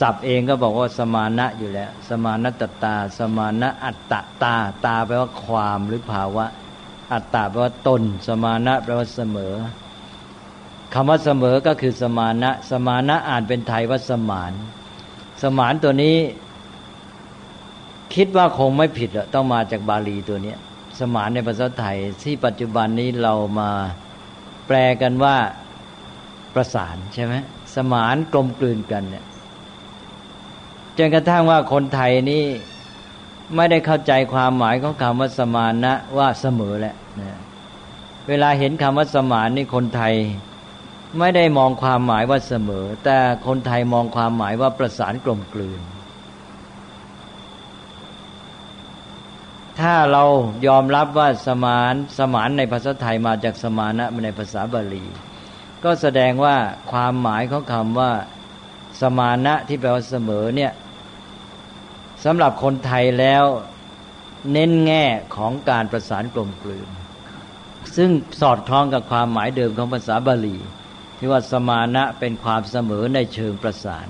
[SPEAKER 1] ศัพท์เองก็บอกว่าสมานะอยู่แล้ว สมานัตตา สมานะอัตตาตาตาแปลว่าความหรือภาวะ อัตตาแปลว่าตน สมานะแปลว่าเสมอคำว่าเสมอก็คือสมานะ สมานะอ่านเป็นไทยว่าสมาน สมานตัวนี้ คิดว่าคงไม่ผิดต้องมาจากบาลีตัวนี้ สมานในภาษาไทยที่ปัจจุบันนี้เรามา แปลกันว่าประสานใช่ไหมสมานกลมกลืนกันเนี่ยจนกระทั่งว่าคนไทยนี่ไม่ได้เข้าใจความหมายของคำว่าสมานะว่าเสมอแหละนะเวลาเห็นคำว่าสมานนี่คนไทยไม่ได้มองความหมายว่าเสมอ แต่คนไทยมองความหมายว่าประสานกลมกลืน ถ้าเรายอมรับว่าสมานสมานในภาษาไทยมาจากสมานะในภาษาบาลี ก็แสดงว่าความหมายของคำว่า สมานะที่แปลว่าเสมอเนี่ยสำหรับคนไทยแล้วเน้นแง่ของการประสานกลมกลืน ซึ่งสอดคล้องกับความหมายเดิมของภาษาบาลี ที่ว่าสมานะเป็นความเสมอในเชิงประสาน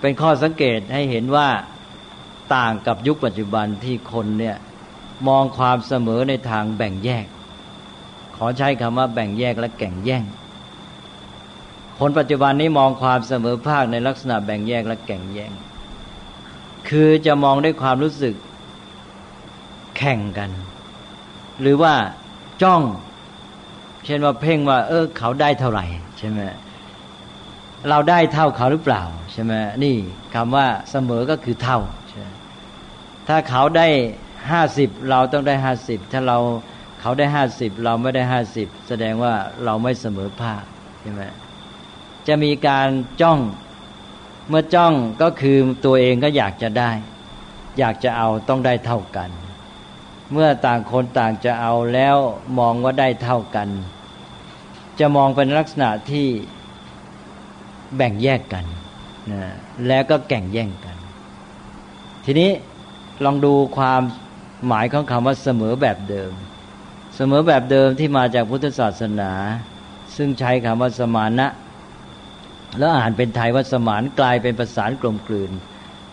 [SPEAKER 1] เป็นข้อสังเกตให้เห็นว่า ต่างกับยุคปัจจุบันที่คนเนี่ยมองความเสมอในทางแบ่งแยก ขอใช้คำว่าแบ่งแยกและแก่งแย่ง คนปัจจุบันนี้มองความเสมอภาคในลักษณะแบ่งแยกและแก่งแย่ง คือจะมองด้วยความรู้สึกแข่งกัน หรือว่าจ้อง เช่นว่าเพ่งว่า เออ เขาได้เท่าไหร่ใช่ไหมเราได้เท่าเขาหรือเปล่าใช่ไหมนี่คำว่าเสมอก็คือเท่า ถ้าเขาได้ห้าสิบเราต้องได้ห้าสิบถ้าเราเขาได้ห้าสิบเราไม่ได้ห้าสิบแสดงว่าเราไม่เสมอภาคใช่ไหมจะมีการจ้องเมื่อจ้องก็คือตัวเองก็อยากจะได้ อยากจะเอาต้องได้เท่ากัน เมื่อต่างคนต่างจะเอาแล้วมองว่าได้เท่ากัน จะมองเป็นลักษณะที่แบ่งแยกกันนะแล้วก็แก่งแย่งกัน ทีนี้ ลองดูความหมายของคำว่าเสมอแบบเดิม เสมอแบบเดิมที่มาจากพุทธศาสนา ซึ่งใช้คำว่าสมานะ แล้วอ่านเป็นไทยว่าสมานกลายเป็นประสานกลมกลืน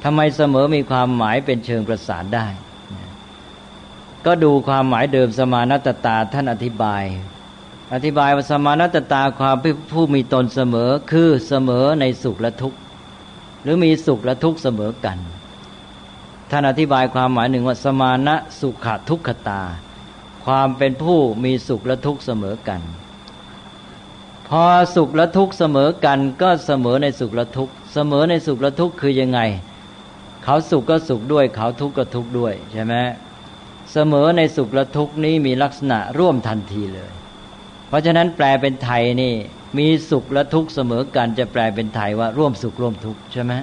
[SPEAKER 1] ทำไมเสมอมีความหมายเป็นเชิงประสานได้ ก็ดูความหมายเดิมสมานัตตาท่านอธิบาย อธิบายว่าสมานัตตาความผู้มีตนเสมอคือเสมอในสุขและทุกข์ หรือมีสุขและทุกข์เสมอกัน ท่านอธิบายความหมายหนึ่งว่าสมานะสุขทุกขตา ความเป็นผู้มีสุขและทุกข์เสมอกัน พอสุขและทุกข์เสมอกัน ก็เสมอในสุขและทุกข์เสมอในสุขและทุกข์คือยังไง เขาสุขก็สุขด้วย เขาทุกข์ก็ทุกข์ด้วยใช่ไหมเสมอในสุขและทุกข์นี้มีลักษณะร่วมทันทีเลย เพราะฉะนั้นแปลเป็นไทยนี่มีสุขและทุกข์เสมอกันจะแปลเป็นไทยว่าร่วมสุขร่วมทุกข์ใช่ไหม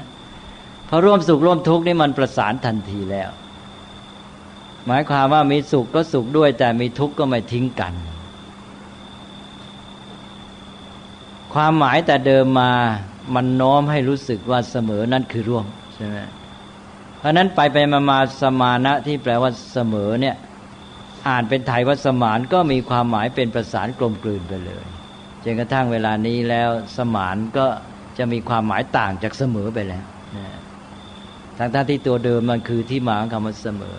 [SPEAKER 1] อร่วมสุขร่วมทุกข์นี่มันประสานทันทีแล้ว หมายความว่ามีสุขก็สุขด้วย แต่มีทุกข์ก็ไม่ทิ้งกัน ความหมายแต่เดิมมามันน้อมให้รู้สึกว่าเสมอนั่นคือร่วมใช่ไหมเพราะนั้นไปไปมามาสมานะที่แปลว่าเสมอเนี่ย อ่านเป็นไทยว่าสมานก็มีความหมายเป็นประสานกลมกลืนไปเลยจนกระทั่งเวลานี้แล้วสมานก็จะมีความหมายต่างจากเสมอไปแล้วนะ ทั้งท่าที่ตัวเดิมมันคือที่มาของคำว่าเสมอ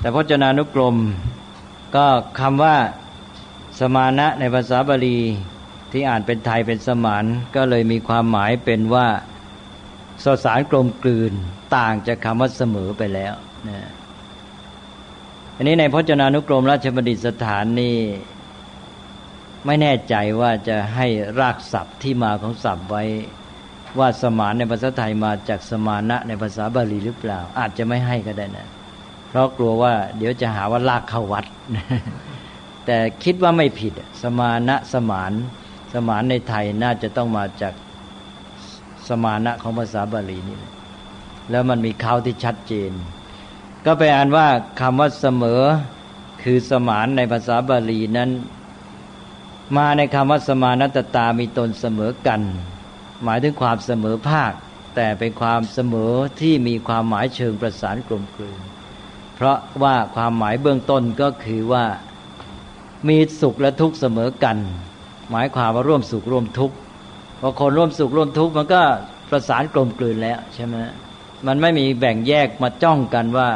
[SPEAKER 1] แต่พจนานุกรมก็คำว่าสมานะในภาษาบาลีที่อ่านเป็นไทยเป็นสมานก็เลยมีความหมายเป็นว่าสสารกลมกลืนต่างจากคำว่าเสมอไปแล้วนะอันนี้ในพจนานุกรมราชบัณฑิตสถานนี่ไม่แน่ใจว่าจะให้รากศัพท์ที่มาของศัพท์ไว้ ว่าสมานในภาษาไทยมาจากสมานะในภาษาบาลีหรือเปล่า อาจจะไม่ให้ก็ได้นะ เพราะกลัวว่าเดี๋ยวจะหาว่าลากเข้าวัด แต่คิดว่าไม่ผิด สมานะสมาน สมานในไทยน่าจะต้องมาจากสมานะของภาษาบาลีนี่แหละแล้วมันมีเขาที่ชัดเจน ก็ไปอ่านว่าคำว่าเสมอคือสมานในภาษาบาลีนั้น มาในคำว่าสมานัตตามีตนเสมอกัน หมายถึงความเสมอภาค แต่เป็นความเสมอที่มีความหมายเชิงประสานกลมกลืนเพราะว่าความหมายเบื้องต้นก็คือว่ามีสุขและทุกข์เสมอกัน หมายความว่าร่วมสุขร่วมทุกข์พอคนร่วมสุขร่วมทุกข์มันก็ประสานกลมกลืนแล้วใช่ไหมมันไม่มีแบ่งแยกมาจ้องกันว่า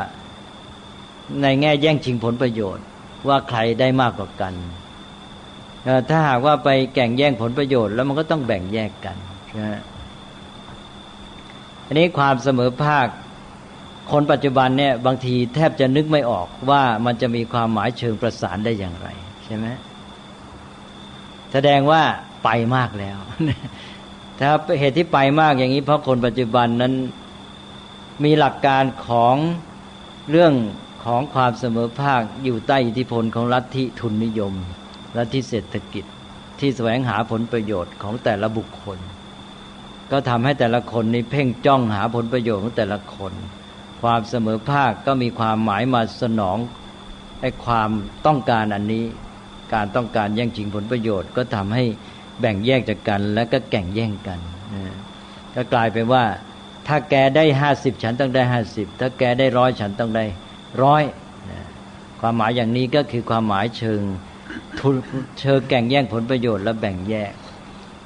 [SPEAKER 1] ในแง่แย่งชิงผลประโยชน์ ว่าใครได้มากกว่ากันถ้าหากว่าไปแข่งแย่งผลประโยชน์แล้วมันก็ต้องแบ่งแยกกัน นะอันนี้ความเสมอภาคคนปัจจุบันเนี่ยบางทีแทบจะนึกไม่ออกว่ามันจะมีความหมายเชิงประสานได้อย่างไร ใช่ไหมแสดงว่าไปมากแล้ว ถ้าเหตุที่ไปมากอย่างนี้ เพราะคนปัจจุบันนั้นมีหลักการของเรื่องของความเสมอภาคอยู่ใต้อิทธิพลของลัทธิทุนนิยมลัทธิเศรษฐกิจที่แสวงหาผลประโยชน์ของแต่ละบุคคล ก็ทำให้แต่ละคนนี้เพ่งจ้องหาผลประโยชน์ของแต่ละคน ความเสมอภาคก็มีความหมายมาสนองไอ้ความต้องการอันนี้ การต้องการแย่งชิงผลประโยชน์ ก็ทำให้แบ่งแยกจากกัน และก็แข่งแย่งกันก็กลายเป็นว่า ถ้าแกได้ห้าสิบฉันต้องได้ห้าสิบถ้าแกได้ร้อยฉันต้องได้ร้อยความหมายอย่างนี้ก็คือความหมายเชิงเชิงแก่งแย่งผลประโยชน์และแบ่งแยก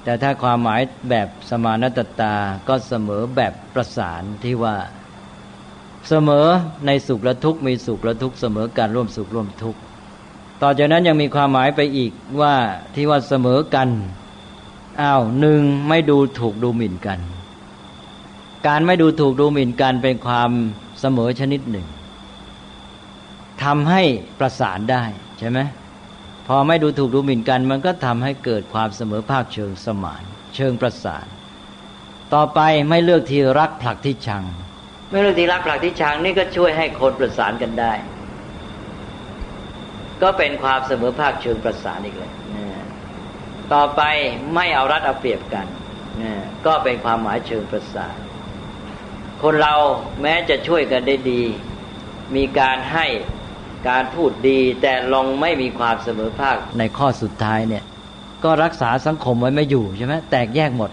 [SPEAKER 1] แต่ถ้าความหมายแบบสมานตตาก็เสมอแบบประสานที่ว่า เสมอในสุขและทุกข์มีสุขและทุกข์เสมอการร่วมสุขร่วมทุกข์ต่อจากนั้นยังมีความหมายไปอีกว่าที่ว่าเสมอกันอ้าวหนึ่งไม่ดูถูกดูหมิ่นกัน การไม่ดูถูกดูหมิ่นกันเป็นความเสมอชนิดหนึ่งทำให้ประสานได้ใช่ไหม พอไม่ดูถูกดูหมิ่นกัน มันก็ทำให้เกิดความเสมอภาคเชิงสมานเชิงประสานต่อไปไม่เลือกที่รักผลักที่ชัง ไม่เลือกที่รักผลักที่ชังนี่ก็ช่วยให้คนประสานกันได้ ก็เป็นความเสมอภาคเชิงประสานอีกเลยต่อไปไม่เอารัดเอาเปรียบกันก็เป็นความหมายเชิงประสานคนเราแม้จะช่วยกันได้ดี มีการให้ การพูดดีแต่ลองไม่มีความเสมอภาคในข้อสุดท้ายเนี่ย ก็รักษาสังคมไว้ไม่อยู่ใช่ไหมแตกแยกหมด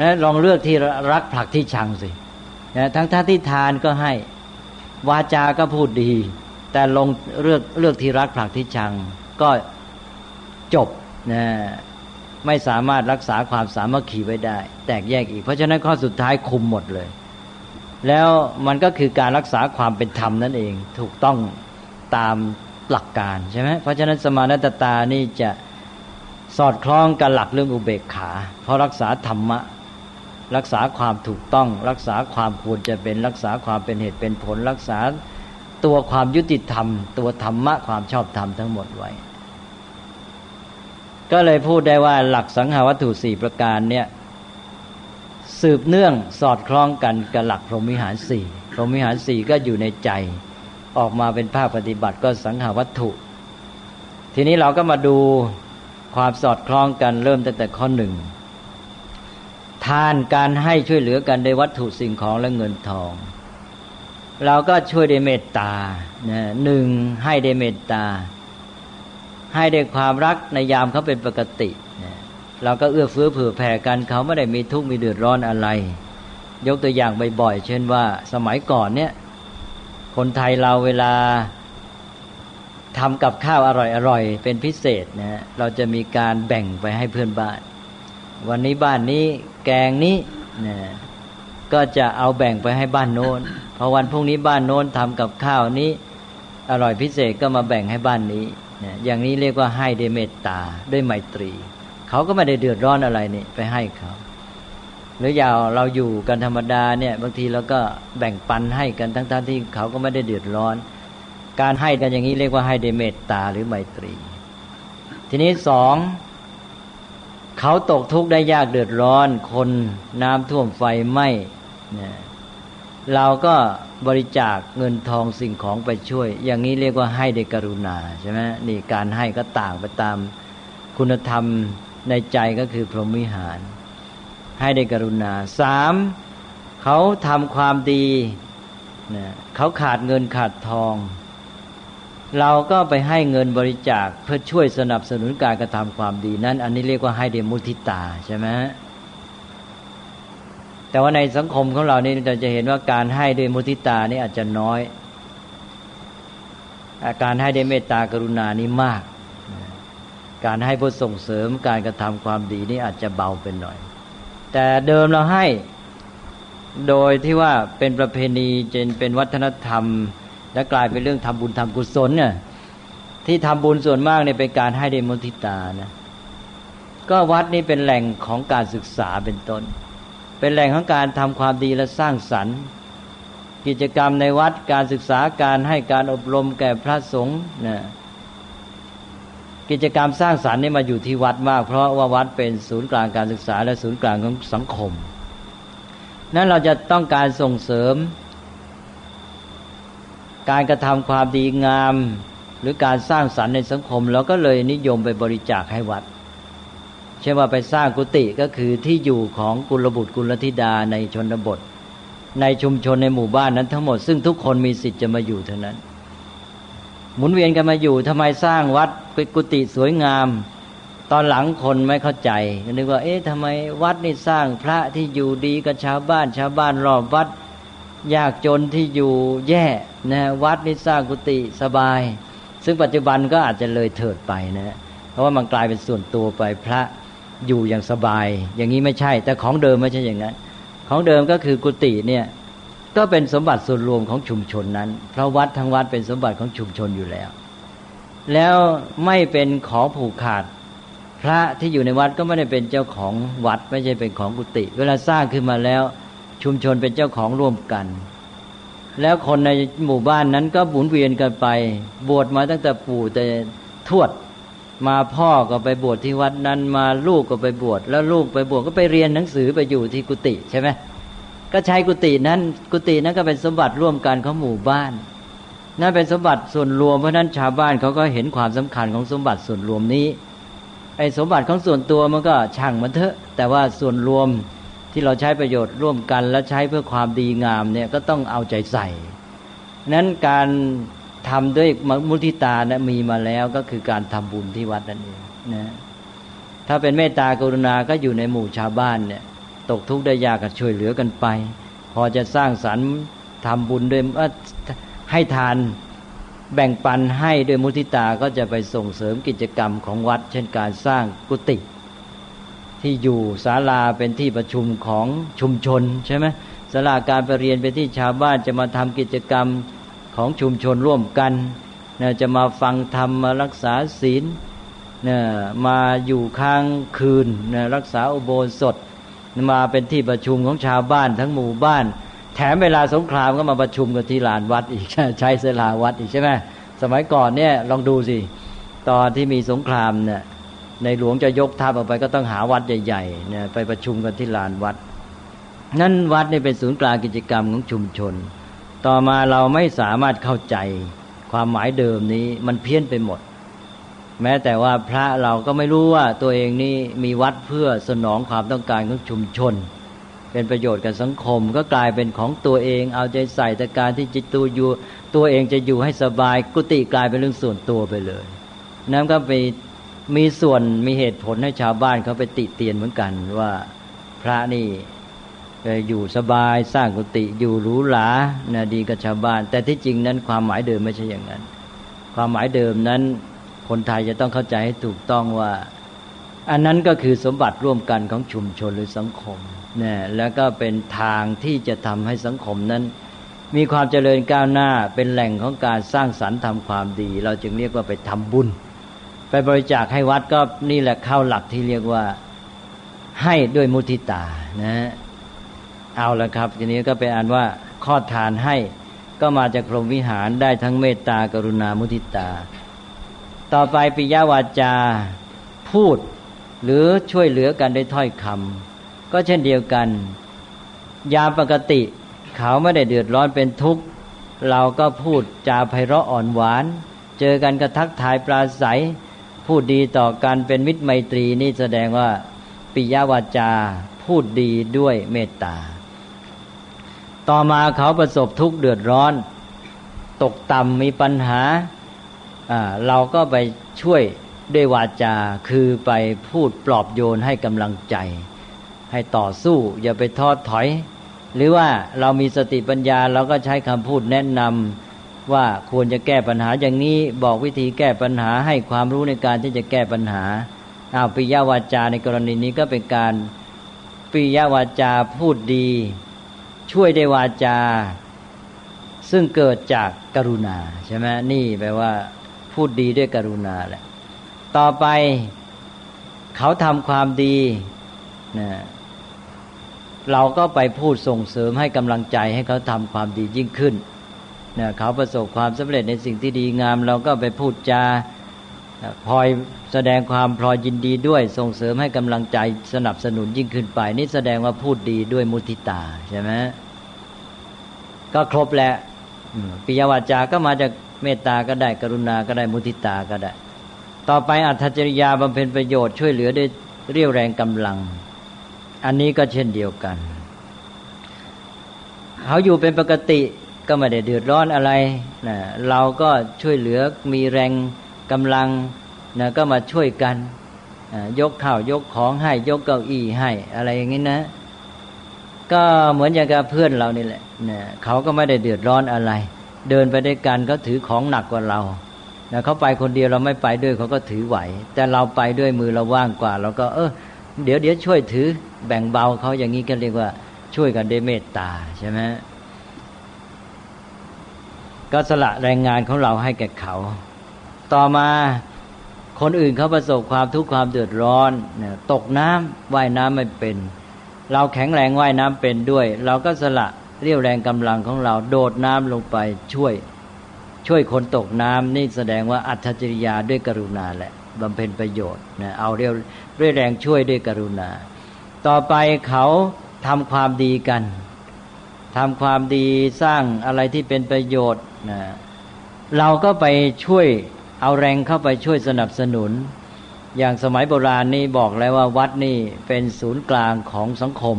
[SPEAKER 1] นะลองเลือกที่รักผลักที่ชังสินะทั้งท่าที่ทานก็ให้ วาจาก็พูดดี แต่ลงเลือกเลือกที่รักผลักที่ชัง ก็จบนะไม่สามารถรักษาความสามัคคีไว้ได้ แตกแยกอีก เพราะฉะนั้นข้อสุดท้ายคุมหมดเลย แล้วมันก็คือการรักษาความเป็นธรรมนั่นเองถูกต้องตามหลักการใช่ไหมเพราะฉะนั้นสมานตตานี่จะสอดคล้องกับหลักเรื่องอุเบกขา เพราะรักษาธรรมะ รักษาความถูกต้อง รักษาความควรจะเป็นรักษาความเป็นเหตุเป็นผล รักษาตัวความยุติธรรม ตัวธรรมะความชอบธรรมทั้งหมดไว้ ก็เลยพูดได้ว่าหลักสังหาวัตถุสี่ประการเนี่ย สืบเนื่องสอดคล้องกันกับหลักพรหมิหารสี่พรหมิหารสี่ก็อยู่ในใจ ออกมาเป็นภาคปฏิบัติก็สังหาวัตถุ ทีนี้เราก็มาดูความสอดคล้องกันเริ่มตั้งแต่ข้อหนึ่งทานการให้ช่วยเหลือกันในวัตถุสิ่งของและเงินทอง เราก็ช่วยด้เมตตาหนึ่งให้ด้เมตตา ให้ด้ความรักในยามเขาเป็นปกติ เราก็เอื้อเฟื้อเผื่อแผ่กันเขาไม่ได้มีทุกข์มีเดือดร้อนอะไร ยกตัวอย่างบ่อยๆเช่นว่า สมัยก่อนเนี่ย คนไทยเราเวลาทำกับข้าวอร่อยๆเป็นพิเศษนะเราจะมีการแบ่งไปให้เพื่อนบ้าน วันนี้บ้านนี้แกงนี้นะก็จะเอาแบ่งไปให้บ้านโน้นพอวันพรุ่งนี้บ้านโน้นทำกับข้าวนี้ อร่อยพิเศษก็มาแบ่งให้บ้านนี้นะอย่างนี้เรียกว่าให้ด้วยเมตตาด้วยไมตรี เขาก็ไม่ได้เดือดร้อนอะไรนี่ไปให้เขาหรืออย่างเราอยู่กันธรรมดาเนี่ยบางทีเราก็แบ่งปันให้กันทั้งๆทที่เขาก็ไม่ได้เดือดร้อน การให้กันอย่างนี้เรียกว่าให้เดเมตตาหรือไมตรี ทีนี้สองเขาตกทุกข์ได้ยากเดือดร้อน คนน้ำท่วมไฟไหม้นะเราก็บริจาคเงินทองสิ่งของไปช่วย อย่างนี้เรียกว่าให้เดกรุณาใช่ไหมนี่การให้ก็ต่างไปตามคุณธรรม ในใจก็คือพรหมวิหาร ให้เดกรุณาสามเขาทำความดีนะเขาขาดเงินขาดทอง เราก็ไปให้เงินบริจาคเพื่อช่วยสนับสนุนการกระทำความดีนั้น อันนี้เรียกว่าให้เดมุทิตาใช่ไหมแต่ว่าในสังคมของเรานี่เราจะเห็นว่าการให้ด้วยมุทิตานี่อาจจะน้อย อาการให้ด้วยเมตตากรุณานี่มาก การให้เพื่อส่งเสริมการกระทำความดีนี่อาจจะเบาเป็นหน่อย แต่เดิมเราให้โดยที่ว่าเป็นประเพณีจนเป็นวัฒนธรรม และกลายเป็นเรื่องทำบุญทำกุศลเนี่ยที่ทำบุญส่วนมากเนี่ยเป็นการให้เดมุทิตานะก็วัดนี้เป็นแหล่งของการศึกษาเป็นต้น เป็นแหล่งของการทำความดีและสร้างสรรค์ กิจกรรมในวัดการศึกษาการให้การอบรมแก่พระสงฆ์นะ กิจกรรมสร้างสรรค์นี่มาอยู่ที่วัดมาก เพราะว่าวัดเป็นศูนย์กลางการศึกษา และศูนย์กลางของสังคม นั้นเราจะต้องการส่งเสริม การกระทำความดีงาม หรือการสร้างสรรค์ในสังคมเราก็เลยนิยมไปบริจาคให้วัด เช่นว่าไปสร้างกุฏิก็คือที่อยู่ของกุลบุตรกุลธิดาในชนบท ในชุมชนในหมู่บ้านนั้นทั้งหมดซึ่งทุกคนมีสิทธิ์จะมาอยู่เท่านั้น หมุนเวียนกันมาอยู่ทำไมสร้างวัดเป็นกุฏิสวยงาม ตอนหลังคนไม่เข้าใจนึกว่า เอ๊ะทำไมวัดนี่สร้างพระที่อยู่ดีกับชาวบ้าน ชาวบ้านรอบวัดยากจนที่อยู่แย่นะวัดนี่สร้างกุฏิสบาย ซึ่งปัจจุบันก็อาจจะเลยเถิดไปนะเพราะว่ามันกลายเป็นส่วนตัวไปพระอยู่อย่างสบาย อย่างนี้ไม่ใช่ แต่ของเดิมไม่ใช่อย่างนั้น ของเดิมก็คือกุฏิเนี่ย ก็เป็นสมบัติส่วนรวมของชุมชนนั้น เพราะวัดทั้งวัดเป็นสมบัติของชุมชนอยู่แล้ว แล้วไม่เป็นของผูกขาด พระที่อยู่ในวัดก็ไม่ได้เป็นเจ้าของวัด ไม่ใช่เป็นของกุฏิเวลาสร้างขึ้นมาแล้ว ชุมชนเป็นเจ้าของร่วมกัน แล้วคนในหมู่บ้านนั้นก็หมุนเวียนกันไป บวชมาตั้งแต่ปู่แต่ทวดมาพ่อก็ไปบวชที่วัดนั้นมาลูกก็ไปบวชแล้วลูกไปบวชก็ไปเรียนหนังสือไปอยู่ที่กุฏิใช่ไหม ก็ใช้กุฏินั้น กุฏินั้นก็เป็นสมบัติร่วมกันของหมู่บ้าน นั่นเป็นสมบัติส่วนรวมเพราะนั้นชาวบ้านเขาก็เห็นความสำคัญของสมบัติส่วนรวมนี้ไอ้สมบัติของส่วนตัวมันก็ช่างมันเถอะ แต่ว่าส่วนรวมที่เราใช้ประโยชน์ร่วมกัน และใช้เพื่อความดีงามเนี่ยก็ต้องเอาใจใส่นั้นการทำด้วยมุทิตานะมีมาแล้วก็คือการทำบุญที่วัดนั่นเองนะถ้าเป็นเมตตากรุณาก็อยู่ในหมู่ชาวบ้านเนี่ย ตกทุกข์ได้ยากก็ช่วยเหลือกันไป พอจะสร้างสรรค์ทำบุญด้วยให้ทานแบ่งปันให้ด้วยมุทิตาก็จะไปส่งเสริมกิจกรรมของวัด เช่นการสร้างกุฏิที่อยู่ศาลาเป็นที่ประชุมของชุมชนใช่ไหมศาลาการประเรียนเป็นที่ชาวบ้านจะมาทำกิจกรรมของชุมชนร่วมกันนะจะมาฟังธรรมมารักษาศีลนะมาอยู่ค้างคืนนะรักษาอุโบสถ มาเป็นที่ประชุมของชาวบ้านทั้งหมู่บ้าน แถมเวลาสงครามก็มาประชุมกันที่ลานวัดอีกใช้เสลาวัดอีกใช่ไหมสมัยก่อนเนี่ยลองดูสิตอนที่มีสงครามเนี่ยในหลวงจะยกทัพออกไปก็ต้องหาวัดใหญ่ๆเนี่ยไปประชุมกันที่ลานวัด นั่นวัดนี่เป็นศูนย์กลางกิจกรรมของชุมชน ต่อมาเราไม่สามารถเข้าใจความหมายเดิมนี้มันเพี้ยนไปหมด แม้แต่ว่าพระเราก็ไม่รู้ว่าตัวเองนี่มีวัดเพื่อสนองความต้องการของชุมชน เป็นประโยชน์กับสังคม ก็กลายเป็นของตัวเอง เอาใจใส่แต่การที่จิตตัวอยู่ ตัวเองจะอยู่ให้สบายกุฏิกลายเป็นเรื่องส่วนตัวไปเลย นั่นก็ไปมีส่วนมีเหตุผลให้ชาวบ้านเขาไปติเตียนเหมือนกันว่าพระนี่อยู่สบายสร้างกุฏิอยู่หรูหรานะดีกับชาวบ้าน แต่ที่จริงนั้นความหมายเดิมไม่ใช่อย่างนั้น ความหมายเดิมนั้น คนไทยจะต้องเข้าใจให้ถูกต้องว่า อันนั้นก็คือสมบัติร่วมกันของชุมชนหรือสังคมนะแล้วก็เป็นทางที่จะทำให้สังคมนั้น มีความเจริญก้าวหน้าเป็นแหล่งของการสร้างสรรค์ทำความดี เราจึงเรียกว่าไปทำบุญ ไปบริจาคให้วัดก็นี่แหละเข้าหลักที่เรียกว่าให้ด้วยมุทิตานะเอาละครับ ทีนี้ก็เป็นอันว่าข้อทานให้ก็มาจากพรหมวิหารได้ทั้งเมตตากรุณามุทิตา ต่อไปปิยาวาจาพูด หรือช่วยเหลือกันด้วยถ้อยคำก็เช่นเดียวกัน ยาปกติ เขาไม่ได้เดือดร้อนเป็นทุกข์ เราก็พูดจาไพเราะอ่อนหวาน เจอกันกระทักทายปราศัย พูดดีต่อกันเป็นมิตรไมตรีนี่แสดงว่าปิยวาจาพูดดีด้วยเมตตา ต่อมาเขาประสบทุกข์เดือดร้อน ตกต่ำมีปัญหา เราก็ไปช่วยด้วยวาจาคือไปพูดปลอบโยนให้กำลังใจ ให้ต่อสู้ อย่าไปทอดถอย หรือว่าเรามีสติปัญญาเราก็ใช้คำพูดแนะนำว่าควรจะแก้ปัญหาอย่างนี้บอกวิธีแก้ปัญหาให้ความรู้ในการที่จะแก้ปัญหาอาปิยวาจาในกรณีนี้ก็เป็นการปิยวาจาพูดดี ช่วยได้วาจา ซึ่งเกิดจากกรุณาใช่ไหมนี่แปลว่า พูดดีด้วยกรุณาแหละ ต่อไปเขาทำความดีนะเราก็ไปพูดส่งเสริมให้กำลังใจให้เขาทำความดียิ่งขึ้นนะเขาประสบความสำเร็จในสิ่งที่ดีงาม เราก็ไปพูดจาพลอยแสดงความพลอยยินดีด้วยส่งเสริมให้กำลังใจสนับสนุนยิ่งขึ้นไป นี่แสดงว่าพูดดีด้วยมุทิตาใช่ไหมก็ครบแล้วปิยวาจาก็มาจาก เมตตาก็ได้กรุณาก็ได้มุทิตาก็ได้ ต่อไปอัตจริยาบำเพ็ญประโยชน์ช่วยเหลือได้เรียวแรงกำลัง อันนี้ก็เช่นเดียวกันเขาอยู่เป็นปกติก็ไม่ได้เดือดร้อนอะไรนะเราก็ช่วยเหลือมีแรงกำลังนะก็มาช่วยกันยกข้าวยกของให้ยกเก้าอี้ให้อะไรอย่างนี้นะ ก็เหมือนอย่างกับเพื่อนเรานี่แหละนะเขาก็ไม่ได้เดือดร้อนอะไร เดินไปด้วยกันเขาถือของหนักกว่าเรานะเขาไปคนเดียวเราไม่ไปด้วยเขาก็ถือไหว แต่เราไปด้วยมือเราว่างกว่าเราก็ เออเดี๋ยวเดี๋ยวช่วยถือแบ่งเบาเขาอย่างนี้ก็เรียกว่าช่วยกันด้วยเมตตาใช่ไหมก็สละแรงงานของเราให้แก่เขา ต่อมาคนอื่นเขาประสบความทุกข์ความเดือดร้อนเนี่ยตกน้ำว่ายน้ำไม่เป็น เราแข็งแรงว่ายน้ำเป็นด้วย เราก็สละ เรี่ยวแรงกำลังของเราโดดน้ำลงไปช่วย ช่วยคนตกน้ำนี่แสดงว่าอัจฉริยาด้วยกรุณาแหละบำเพ็ญประโยชน์นะเอาเรียวเรียแรงช่วยด้วยกรุณา ต่อไปเขาทำความดีกันทำความดีสร้างอะไรที่เป็นประโยชน์นะเราก็ไปช่วยเอาแรงเข้าไปช่วยสนับสนุน อย่างสมัยโบราณนี่บอกแล้วว่าวัดนี่เป็นศูนย์กลางของสังคม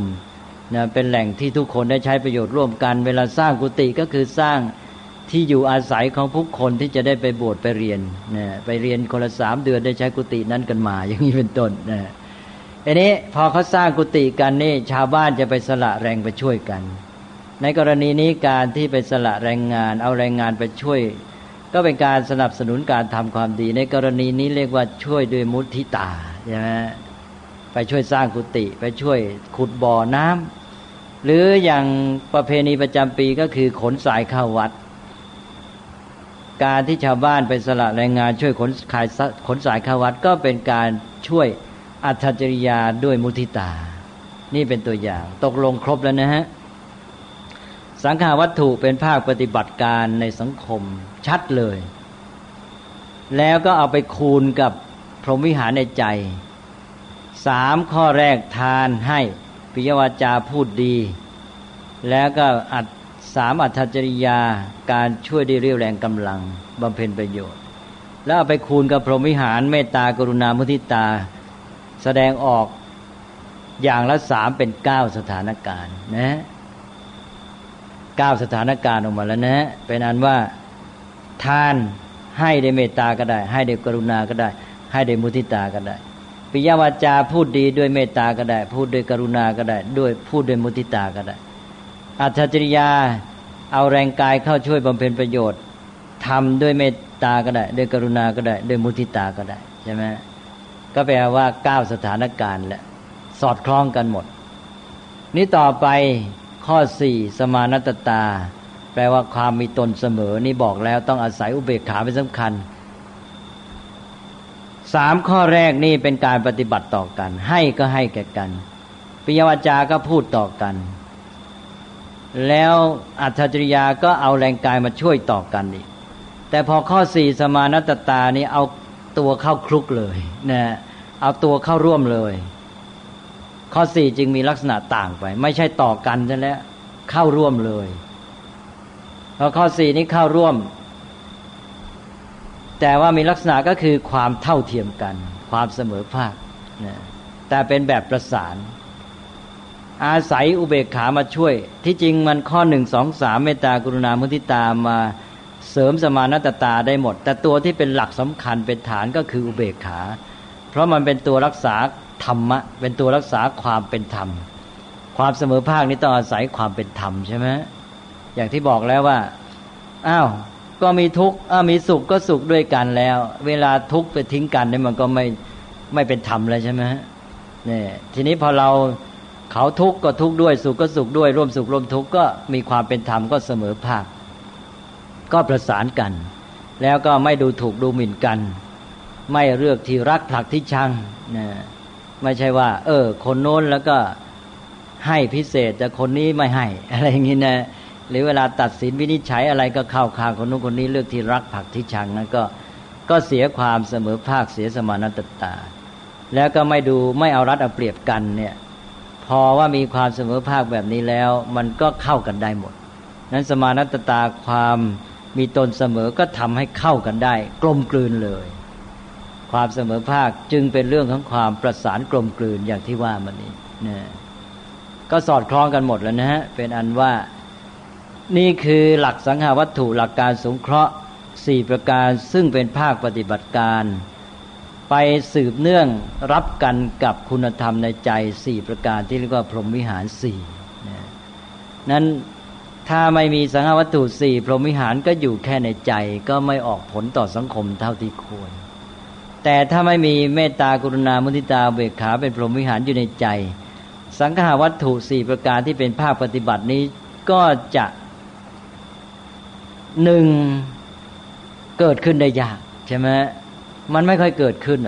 [SPEAKER 1] นะเป็นแหล่งที่ทุกคนได้ใช้ประโยชน์ร่วมกัน เวลาสร้างกุฏิก็คือสร้างที่อยู่อาศัยของผู้คนที่จะได้ไปบวชไปเรียนนะไปเรียนคนละสามเดือนได้ใช้กุฏินั้นกันมา อย่างนี้เป็นต้นนะอันนี้พอเขาสร้างกุฏิกันนี่ชาวบ้านจะไปสละแรงไปช่วยกัน ในกรณีนี้การที่ไปสละแรงงาน เอาแรงงานไปช่วย ก็เป็นการสนับสนุนการทำความดี ในกรณีนี้เรียกว่าช่วยด้วยมุทิตาใช่ไหม ไปช่วยสร้างกุฏิไปช่วยขุดบ่อน้ำหรืออย่างประเพณีประจำปีก็คือขนสายเข้าวัด การที่ชาวบ้านไปสละแรงงานช่วยขนขายขนสายข้าวัดก็เป็นการช่วยอัตจริยาด้วยมุทิตา นี่เป็นตัวอย่าง ตกลงครบแล้วนะฮะสังขาวัตถุเป็นภาคปฏิบัติการในสังคมชัดเลย แล้วก็เอาไปคูณกับพรหมวิหารในใจ สามข้อแรกทานให้ปิยวาจาพูดดี แล้วก็อัดสามอัตจริยาการช่วยได้เรียวแรงกำลังบำเพ็ญประโยชน์ แล้วไปคูณกับพรหมิหารเมตตากรุณามุทิตา แสดงออกอย่างละสามเป็นเก้าสถานการณ์นะเก้าสถานการณ์ออกมาแล้วนะ เป็นอันว่าทานให้ได้เมตตาก็ได้ ให้ได้กรุณาก็ได้ ให้ได้มุทิตาก็ได้ ปิยวาจาพูดดีด้วยเมตตาก็ได้ พูดด้วยกรุณาก็ได้ ด้วยพูดด้วยมุทิตาก็ได้ อัจฉริยาเอาแรงกายเข้าช่วยบำเพ็ญประโยชน์ทำด้วยเมตตาก็ได้ ด้วยกรุณาก็ได้ ด้วยมุทิตาก็ได้ใช่ไหมก็แปลว่าก้าสถานการณ์แหละสอดคล้องกันหมด นี้ต่อไปข้อสี่สมานัตตา แปลว่าความมีตนเสมอ นี่บอกแล้วต้องอาศัยอุเบกขาเป็นสำคัญ สามข้อแรกนี่เป็นการปฏิบัติต่อกัน ให้ก็ให้แก่กันปิยวาจาก็พูดต่อกัน แล้วอัจฉริยาก็เอาแรงกายมาช่วยต่อกันอีกแต่พอข้อสี่สมานัตตานี่เอาตัวเข้าคลุกเลยนะเอาตัวเข้าร่วมเลย ข้อสี่จึงมีลักษณะต่างไป ไม่ใช่ต่อกันซะแล้วเข้าร่วมเลยพอข้อสี่นี้เข้าร่วม แต่ว่ามีลักษณะก็คือความเท่าเทียมกัน ความเสมอภาคนะแต่เป็นแบบประสาน อาศัยอุเบกขามาช่วย ที่จริงมันข้อหนึ่งสองสามเมตตากรุณามุทิตามาเสริมสมานตตาได้หมด แต่ตัวที่เป็นหลักสำคัญเป็นฐานก็คืออุเบกขา เพราะมันเป็นตัวรักษาธรรมะ เป็นตัวรักษาความเป็นธรรม ความเสมอภาคนี้ต้องอาศัยความเป็นธรรมใช่ไหมอย่างที่บอกแล้วว่าอ้าว ก็มีทุกข์มีสุขก็สุขด้วยกันแล้ว เวลาทุกข์ไปทิ้งกันเนี่ยมันก็ไม่ไม่เป็นธรรมแล้วใช่ไหมเนี่ยทีนี้พอเราเขาทุกข์ก็ทุกข์ด้วยสุขก็สุขด้วยร่วมสุขร่วมทุกข์ก็มีความเป็นธรรมก็เสมอภาคก็ประสานกัน แล้วก็ไม่ดูถูกดูหมิ่นกัน ไม่เลือกที่รักผลักที่ชังนะไม่ใช่ว่า เออ คนโน้นแล้วก็ให้พิเศษแต่คนนี้ไม่ให้ อะไรอย่างนี้นะ หรือเวลาตัดสินวินิจฉัยอะไรก็เข้าข้างคนนู้นคนนี้เลือกที่รักผักที่ชังนั้นก็ก็เสียความเสมอภาคเสียสมานตตา แล้วก็ไม่ดูไม่เอารัดเอาเปรียบกันเนี่ยพอว่ามีความเสมอภาคแบบนี้แล้ว มันก็เข้ากันได้หมด นั้นสมานตตาความมีตนเสมอก็ทำให้เข้ากันได้ กลมกลืนเลย ความเสมอภาคจึงเป็นเรื่องของความประสานกลมกลืนอย่างที่ว่ามันนี้นะก็สอดคล้องกันหมดแล้วนะฮะเป็นอันว่า นี่คือหลักสังหาวัตถุหลักการสงเคราะห์สี่ประการซึ่งเป็นภาคปฏิบัติการ ไปสืบเนื่องรับกันกับคุณธรรมในใจสี่ประการที่เรียกว่าพรหมวิหารสี่นั้นถ้าไม่มีสังหาวัตถุสี่พรหมวิหารก็อยู่แค่ในใจก็ไม่ออกผลต่อสังคมเท่าที่ควร แต่ถ้าไม่มีเมตตากรุณามุทิตาเบกขาเป็นพรหมวิหารอยู่ในใจ สังหาวัตถุสี่ประการที่เป็นภาคปฏิบัตินี้ก็จะ หนึ่งเกิดขึ้นได้ยากใช่ไหมมันไม่ค่อยเกิดขึ้น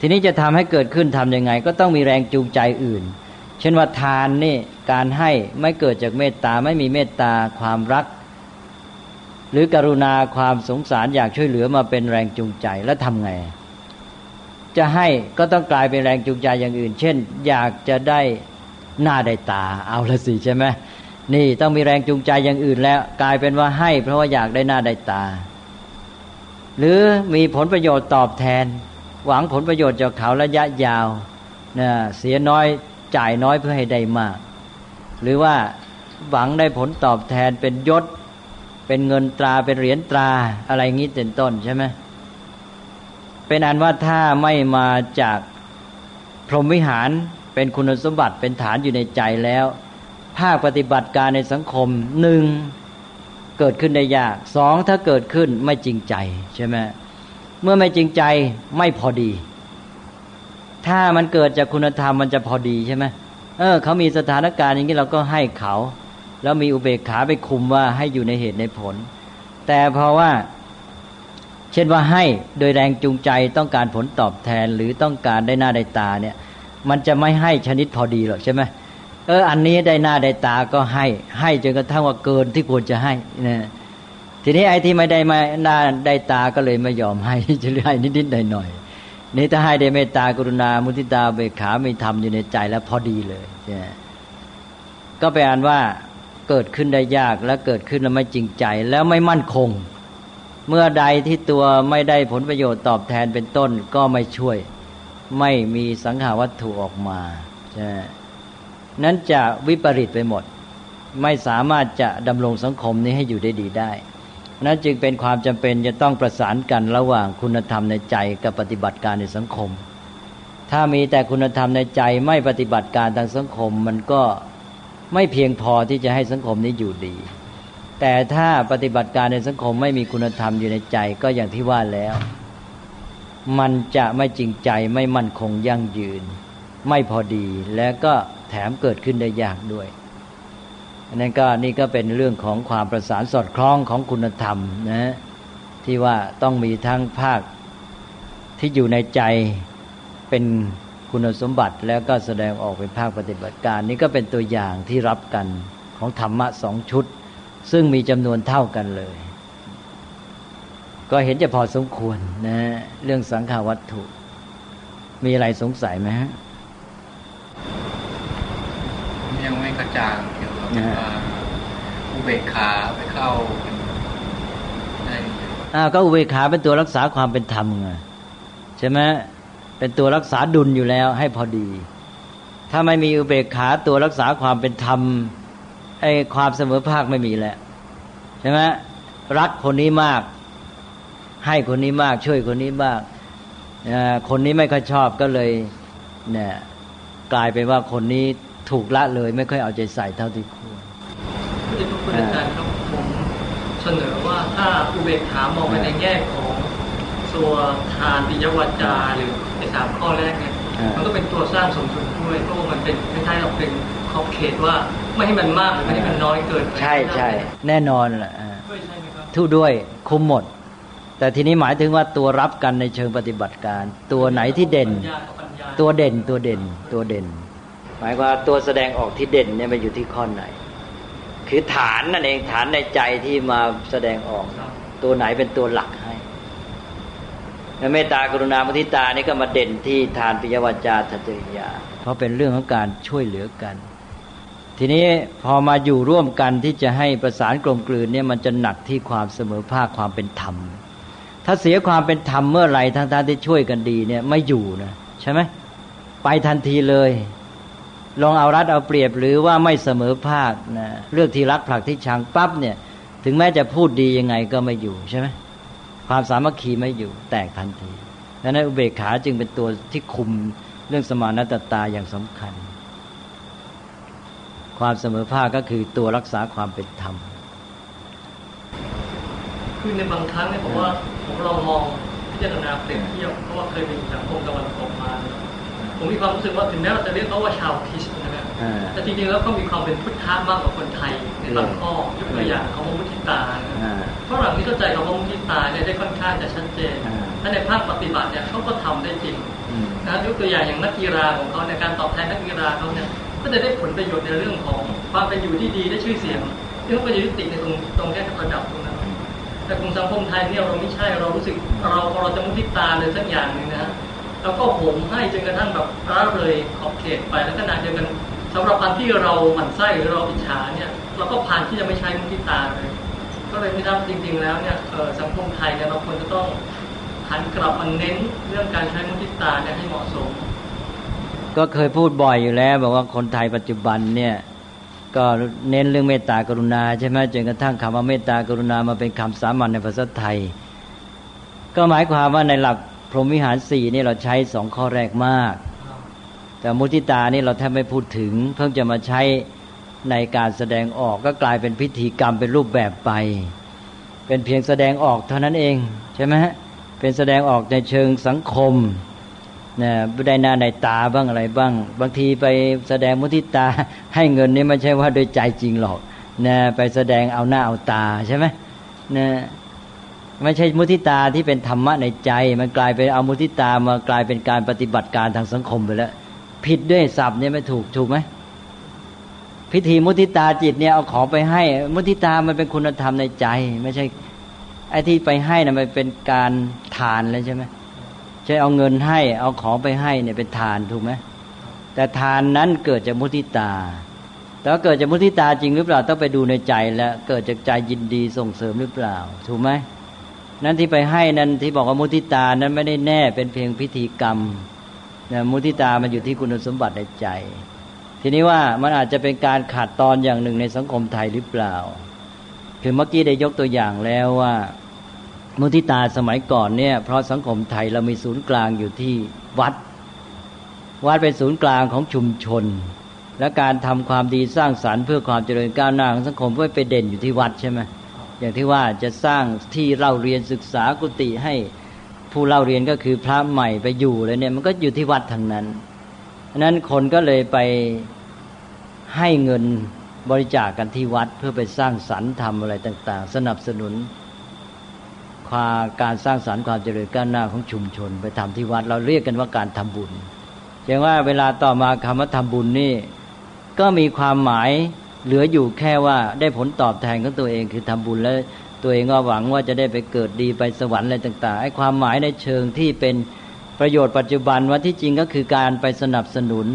[SPEAKER 1] ทีนี้จะทำให้เกิดขึ้นทํำยังไง ก็ต้องมีแรงจูงใจอื่น เช่นว่าทานนี่การให้ไม่เกิดจากเมตตาไม่มีเมตตาความรัก หรือกรุณาความสงสารอยากช่วยเหลือมาเป็นแรงจูงใจแล้วทำไง จะให้ก็ต้องกลายเป็นแรงจูงใจอย่างอื่น เช่น อยากจะได้หน้าได้ตาเอาละสิใช่ไหม นี่ต้องมีแรงจูงใจอย่างอื่นแล้ว กลายเป็นว่าให้ เพราะว่าอยากได้หน้าได้ตา หรือมีผลประโยชน์ตอบแทน หวังผลประโยชน์จากเขาระยะยาวนะเสียน้อยจ่ายน้อยเพื่อให้ได้มาก หรือว่าหวังได้ผลตอบแทนเป็นยศ เป็นเงินตราเป็นเหรียญตราอะไรงี้เป็นต้นใช่ไหมเป็นอันว่าถ้าไม่มาจากพรหมวิหารเป็นคุณสมบัติเป็นฐานอยู่ในใจแล้ว ภาคปฏิบัติการในสังคมหนึ่งเกิดขึ้นได้ยากสองถ้าเกิดขึ้นไม่จริงใจใช่ไหมเมื่อไม่จริงใจไม่พอดี ถ้ามันเกิดจากคุณธรรมมันจะพอดีใช่ไหมเออเขามีสถานการณ์อย่างนี้เราก็ให้เขา แล้วมีอุเบกขาไปคุมว่าให้อยู่ในเหตุในผล แต่เพราะว่า เช่นว่าให้โดยแรงจูงใจต้องการผลตอบแทนหรือต้องการได้หน้าได้ตาเนี่ย มันจะไม่ให้ชนิดพอดีหรอกใช่ไหม เอออันนี้ได้หน้าได้ตาก็ให้ ให้จนกระทั่งว่าเกินที่ควรจะให้นะทีนี้ไอ้ที่ไม่ได้มาหน้าได้ตาก็เลยไม่ยอมให้จะให้นิดๆหน่อยๆนี่ถ้าให้ได้เมตตากรุณามุทิตาเบกขาไม่ทำอยู่ในใจแล้วพอดีเลยก็แปลว่าเกิดขึ้นได้ยากและเกิดขึ้นแล้วไม่จริงใจแล้วไม่มั่นคง เมื่อใดที่ตัวไม่ได้ผลประโยชน์ตอบแทนเป็นต้นก็ไม่ช่วย ไม่มีสังหาวัตถุออกมาใช่ นั้นจะวิปริตไปหมด ไม่สามารถจะดำรงสังคมนี้ให้อยู่ได้ดีได้ นั้นจึงเป็นความจำเป็นจะต้องประสานกันระหว่างคุณธรรมในใจกับปฏิบัติการในสังคม ถ้ามีแต่คุณธรรมในใจไม่ปฏิบัติการทางสังคมมันก็ไม่เพียงพอที่จะให้สังคมนี้อยู่ดี แต่ถ้าปฏิบัติการในสังคมไม่มีคุณธรรมอยู่ในใจก็อย่างที่ว่าแล้ว มันจะไม่จริงใจไม่มั่นคงยั่งยืน ไม่พอดีและก็ แถมเกิดขึ้นได้ยากด้วยอันนั้นก็นี่ก็เป็นเรื่องของความประสานสอดคล้องของคุณธรรมนะที่ว่าต้องมีทั้งภาคที่อยู่ในใจเป็นคุณสมบัติแล้วก็แสดงออกเป็นภาคปฏิบัติการ นี่ก็เป็นตัวอย่างที่รับกันของธรรมะสองชุด ซึ่งมีจำนวนเท่ากันเลย ก็เห็นจะพอสมควรนะเรื่องสังขาวัตถุ มีอะไรสงสัยไหมฮะ
[SPEAKER 2] ยังไม่กระจ่างเกี่ยวกับว่าอุเบกขาไปเข้าเป็นได้
[SPEAKER 1] อ่าก็อุเบกขาเป็นตัวรักษาความเป็นธรรมไงใช่ไหมเป็นตัวรักษาดุลอยู่แล้วให้พอดี ถ้าไม่มีอุเบกขาตัวรักษาความเป็นธรรมไอ้ความเสมอภาคไม่มีแล้วใช่ไหมรักคนนี้มาก ให้คนนี้มาก ช่วยคนนี้มากอ่าคนนี้ไม่ค่อยชอบก็เลยเนี่ยกลายเป็นว่าคนนี้ ถูกละเลย ไม่ค่อยเอาใจใส่เท่าที่ควร
[SPEAKER 3] พระเดชพระคุณอาจารย์ครับผมเสนอว่าถ้าอุเบกขามองไปในแง่ของตัวทานปิยวาจาหรือในสามข้อแรกเนี่ย
[SPEAKER 1] อ่ามั
[SPEAKER 3] มันก็เป็นตัวสร้างสมดุลด้วยเพราะว่ามันเป็นคล้ายๆเราเป็นขอบเขตว่าไม่ให้มันมากหรือไม่ให้มันน้อยเกินไป
[SPEAKER 1] ใช่ใช่แน่นอนแหละอ่า
[SPEAKER 3] ด้วยใช่ไหมครับ
[SPEAKER 1] ทุกด้วยคุมหมด แต่ทีนี้หมายถึงว่าตัวรับกันในเชิงปฏิบัติการ ตัวไหนที่เด่น
[SPEAKER 3] ปัญญากับปัญญา
[SPEAKER 1] ตัวเด่นตัวเด่นตัวเด่น หมายความตัวแสดงออกที่เด่นเนี่ยมันอยู่ที่ข้อไหน คือฐานนั่นเองฐานในใจที่มาแสดงออก ตัวไหนเป็นตัวหลักให้แล้วเมตตากรุณามุทิตานี่ก็มาเด่นที่ทานปิยวาจาทัจริยา เพราะเป็นเรื่องของการช่วยเหลือกัน ทีนี้พอมาอยู่ร่วมกันที่จะให้ประสานกลมกลืนเนี่ยมันจะหนักที่ความเสมอภาคความเป็นธรรม ถ้าเสียความเป็นธรรมเมื่อไหร่ทั้งท่านที่ช่วยกันดีเนี่ยไม่อยู่นะใช่ไหมไปทันทีเลย ลองเอารัดเอาเปรียบหรือว่าไม่เสมอภาคนะเลือกที่รักผลักที่ชังปั๊บเนี่ย ถึงแม้จะพูดดียังไงก็ไม่อยู่ใช่ไหมความสามัคคีไม่อยู่แตกทันทีดังนั้นอุเบกขาจึงเป็นตัวที่คุมเรื่องสมานตตาอย่างสำคัญ ความเสมอภาคก็คือตัวรักษาความเป็นธรรม
[SPEAKER 3] คือในบางครั้งเนี่ยผมว่าผมลองมองพิจารณาเปรียบเทียบเพราะว่าเคยไปอยู่สังคมตะวันตกมา ผมมีความรู้สึกว่าถึงแม้เราจะเรียกเขาว่าชาวคริสต์นะครับ
[SPEAKER 1] อ่า
[SPEAKER 3] แต่จริงๆแล้วก็มีความเป็นพุทธะมากกว่าคนไทยในบางข้อยกตัวอย่างคำว่ามุทิตานะครับ
[SPEAKER 1] อ่า
[SPEAKER 3] ฝรั่งที่เข้าใจคำว่ามุทิตาเนี่ยได้ค่อนข้างจะชัดเจน
[SPEAKER 1] อ่า
[SPEAKER 3] ถ้าในภาคปฏิบัติเนี่ยเขาก็ทำได้จริง
[SPEAKER 1] อืม
[SPEAKER 3] นะครับยกตัวอย่างอย่างนักกีฬาของเขาในการตอบแทนนักกีฬาเขาเนี่ยก็จะได้ผลประโยชน์ในเรื่องของความเป็นอยู่ที่ดีได้ชื่อเสียงที่เขาก็จะยุติในตรงตรงแค่ระดับตรงนั้นแต่กลุ่มสังคมไทยเนี่ยเราไม่ใช่เรารู้สึกเราพอเราจะมุทิตาเลยสักอย่างหนึ่งนะฮะ แล้วก็โหมให้จนกระทั่งแบบร้าเลยขอบเขตไปแล้วขณะเดียวกันสำหรับอันที่เราหมั่นไส้หรือเราอิจฉาเนี่ยเราก็ผ่านที่จะไม่ใช้มุทิตาเลย ก็เลยไม่ทราบจริง ๆ แล้วเนี่ยสังคมไทยเนี่ยเราควรจะต้องหันกลับมาเน้นเรื่องการใช้มุทิตาเนี่ยให้เหมาะสม
[SPEAKER 1] ก็เคยพูดบ่อยอยู่แล้ว บอกว่าคนไทยปัจจุบันเนี่ยก็เน้นเรื่องเมตตากรุณาใช่ไหมจนกระทั่งคำว่าเมตตากรุณามาเป็นคำสามัญในภาษาไทย ก็หมายความว่าในหลัก พรหมวิหารสี่นี่เราใช้สองข้อแรกมาก แต่มุทิตานี่เราแทบไม่พูดถึง เพิ่งจะมาใช้ในการแสดงออกก็กลายเป็นพิธีกรรมเป็นรูปแบบไป เป็นเพียงแสดงออกเท่านั้นเองใช่ไหมฮะเป็นแสดงออกในเชิงสังคมนะได้หน้าในตาบ้างอะไรบ้าง บางทีไปแสดงมุทิตาให้เงินนี่ไม่ใช่ว่าโดยใจจริงหรอกนะไปแสดงเอาหน้าเอาตาใช่ไหมนะ ไม่ใช่มุทิตาที่เป็นธรรมะในใจ มันกลายเป็นเอามุทิตามากลายเป็นการปฏิบัติการทางสังคมไปแล้วผิดด้วยศัพท์เนี่ยไม่ถูกถูกไหมพิธีมุทิตาจิตเนี่ยเอาของไปให้ มุทิตามันเป็นคุณธรรมในใจ ไม่ใช่ไอ้ที่ไปให้นะมันเป็นการทานเลยใช่ไหมใช่เอาเงินให้ เอาของไปให้เนี่ยเป็นทานถูกไหมแต่ทานนั้นเกิดจากมุทิตาแต่ว่าเกิดจากมุทิตาจริงหรือเปล่าต้องไปดูในใจแล้วเกิดจากใจยินดีส่งเสริมหรือเปล่า ถูกไหม นั้นที่ไปให้นั้นที่บอกว่ามุทิตานั้นไม่ได้แน่เป็นเพียงพิธีกรรมนะมุทิตามันอยู่ที่คุณสมบัติในใจ ทีนี้ว่ามันอาจจะเป็นการขาดตอนอย่างหนึ่งในสังคมไทยหรือเปล่า คือเมื่อกี้ได้ยกตัวอย่างแล้วว่า มุทิตาสมัยก่อนเนี่ย เพราะสังคมไทยเรามีศูนย์กลางอยู่ที่วัด วัดเป็นศูนย์กลางของชุมชน และการทำความดีสร้างสารรค์เพื่อความเจริญก้าวหน้าของสังคมก็ไปเด่นอยู่ที่วัดใช่ไหม อย่างที่ว่าจะสร้างที่เล่าเรียนศึกษากุฏิให้ผู้เล่าเรียนก็คือพระใหม่ไปอยู่เลยเนี่ยมันก็อยู่ที่วัดทางนั้นฉะนั้นคนก็เลยไปให้เงินบริจาคกกันที่วัดเพื่อไปสร้างสรรค์ทำอะไรต่าง ๆ สนับสนุนความการสร้างสรรค์ความเจริญก้าวหน้าของชุมชน ไปทำที่วัดเราเรียกกันว่าการทำบุญอย่างว่าเวลาต่อมาคำว่าทำบุญนี่ก็มีความหมาย เหลืออยู่แค่ว่าได้ผลตอบแทนของตัวเองคือทำบุญแล้วตัวเองก็หวังว่าจะได้ไปเกิดดีไปสวรรค์อะไรต่างๆไอ้ความหมายในเชิงที่เป็นประโยชน์ปัจจุบันว่าที่จริงก็คือการไปสนับสนุน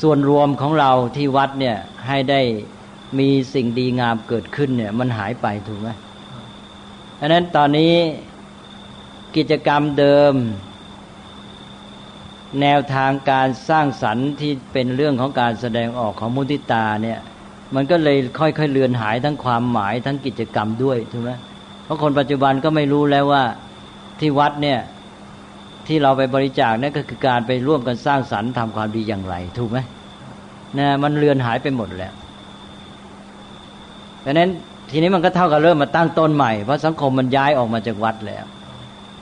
[SPEAKER 1] ส่วนรวมของเราที่วัดเนี่ยให้ได้มีสิ่งดีงามเกิดขึ้นเนี่ยมันหายไปถูกไหมดังนั้นตอนนี้กิจกรรมเดิม แนวทางการสร้างสรรค์ที่เป็นเรื่องของการแสดงออกของมุติตาเนี่ยมันก็เลยค่อยๆเลือนหายทั้งความหมายทั้งกิจกรรมด้วยถูกไหมเพราะคนปัจจุบันก็ไม่รู้แล้วว่าที่วัดเนี่ยที่เราไปบริจาคนั่นก็คือการไปร่วมกันสร้างสรรค์ทำความดีอย่างไร ถูกไหมนะมันเลือนหายไปหมดแล้วดังนั้นทีนี้มันก็เท่ากับเริ่มมาตั้งต้นใหม่เพราะสังคมมันย้ายออกมาจากวัดแล้ว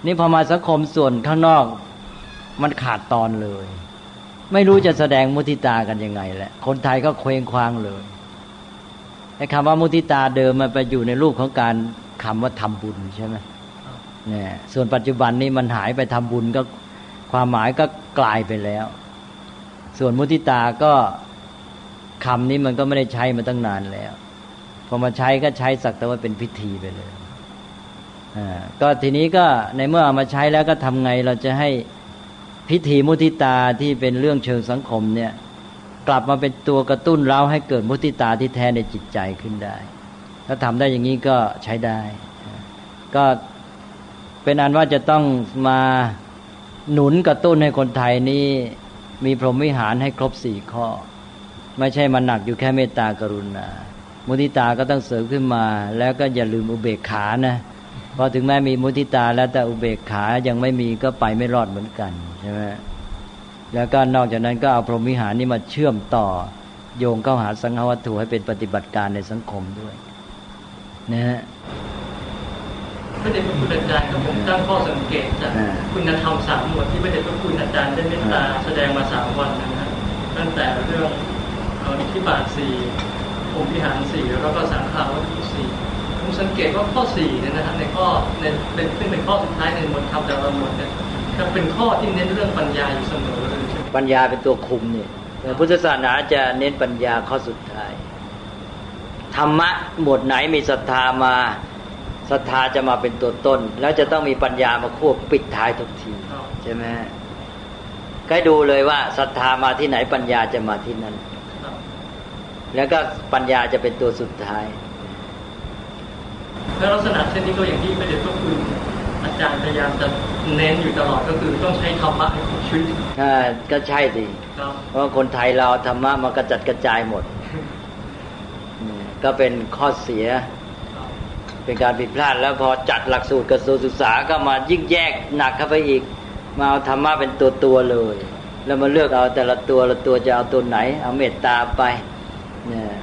[SPEAKER 1] นี่พอมาสังคมส่วนข้างนอก มันขาดตอนเลย ไม่รู้จะแสดงมุทิตากันยังไงแหละ คนไทยก็เคว้งคว้างเลยไอ้คำว่ามุทิตาเดิมมันไปอยู่ในรูปของการคำว่าทำบุญใช่ไหมเนี่ยส่วนปัจจุบันนี้มันหายไปทำบุญก็ความหมายก็กลายไปแล้ว ส่วนมุทิตาก็คำนี้มันก็ไม่ได้ใช้มาตั้งนานแล้ว พอมาใช้ก็ใช้สักแต่ว่าเป็นพิธีไปเลย อ่า ก็ทีนี้ก็ในเมื่อเอามาใช้แล้วก็ทำไงเราจะให้ พิธีมุทิตาที่เป็นเรื่องเชิงสังคมเนี่ยกลับมาเป็นตัวกระตุ้นเราให้เกิดมุทิตาที่แท้ในจิตใจขึ้นได้ ถ้าทำได้อย่างนี้ก็ใช้ได้ ก็เป็นอันว่าจะต้องมาหนุนกระตุ้นให้คนไทยนี้มีพรหมวิหารให้ครบสี่ข้อ ไม่ใช่มันหนักอยู่แค่เมตตากรุณา มุทิตาก็ต้องเสริมขึ้นมา แล้วก็อย่าลืมอุเบกขานะ พราะถึงแม้มีมุทิตาแล้วแต่อุเบกขายังไม่มีก็ไปไม่รอดเหมือนกันใช่ไหมแล้วก็นอกจากนั้นก็เอาพรหมวิหารนี้มาเชื่อมต่อ โยงเข้าหาสังฆวัตถุให้เป็นปฏิบัติการในสังคมด้วย นะฮะ
[SPEAKER 3] พระเดชพระคุณอาจารย์ครับผมตั้งข้อสังเกตจาก
[SPEAKER 1] อ่า
[SPEAKER 3] คุณธรรมสามหมวดที่พระเดชพระคุณอาจารย์ได้เมตตาแสดงมาสามวันนะฮะตั้งแต่เรื่องเอ่ออิทธิบาทสี่องค์พิหารสี่แล้วก็สังขาวัตถุสี่ผม สังเกตว่าข้อสี่เนี่ยนะฮะในข้อในเป็นซึ่งเป็นข้อสุดท้ายในหมวดธรรมแต่ละหมวดเนี่ยจะเป็นข้อที่เน้นเรื่องปัญญาอยู่เสมอเลยใช่ไหม
[SPEAKER 1] ปัญญาเป็นตัวคุมเนี่ยแต่พุทธศาสนาจะเน้นปัญญาข้อสุดท้าย ธรรมะหมวดไหนมีศรัทธามาศรัทธาจะมาเป็นตัวต้น แล้วจะต้องมีปัญญามาควบปิดท้ายทุกที
[SPEAKER 3] ครับ
[SPEAKER 1] ใช่ไหมก็ให้ดูเลยว่าศรัทธามาที่ไหนปัญญาจะมาที่นั่น
[SPEAKER 3] ครับ
[SPEAKER 1] แล้วก็ปัญญาจะเป็นตัวสุดท้าย
[SPEAKER 3] แล้วลักษณะเช่นนี้ก็อย่างที่พระเดชพระคุณอาจารย์พยายามจะเน้นอยู่ตลอดก็คือต้องใช้ธรรมะในชีวิต
[SPEAKER 1] อ่าก็ใช่สิ
[SPEAKER 3] ครับ
[SPEAKER 1] เพราะว่าคนไทยเราธรรมะมันกระจัดกระจายหมดอืมก็เป็นข้อเสีย
[SPEAKER 3] ครับ
[SPEAKER 1] เป็นการผิดพลาดแล้วพอจัดหลักสูตรกระทรวงศึกษาก็มายิ่งแยกหนักเข้าไปอีก มาเอาธรรมะเป็นตัวตัวๆเลย แล้วมาเลือกเอาแต่ละตัวละตัวจะเอาตัวไหน เอาเมตตาไปเนี่ย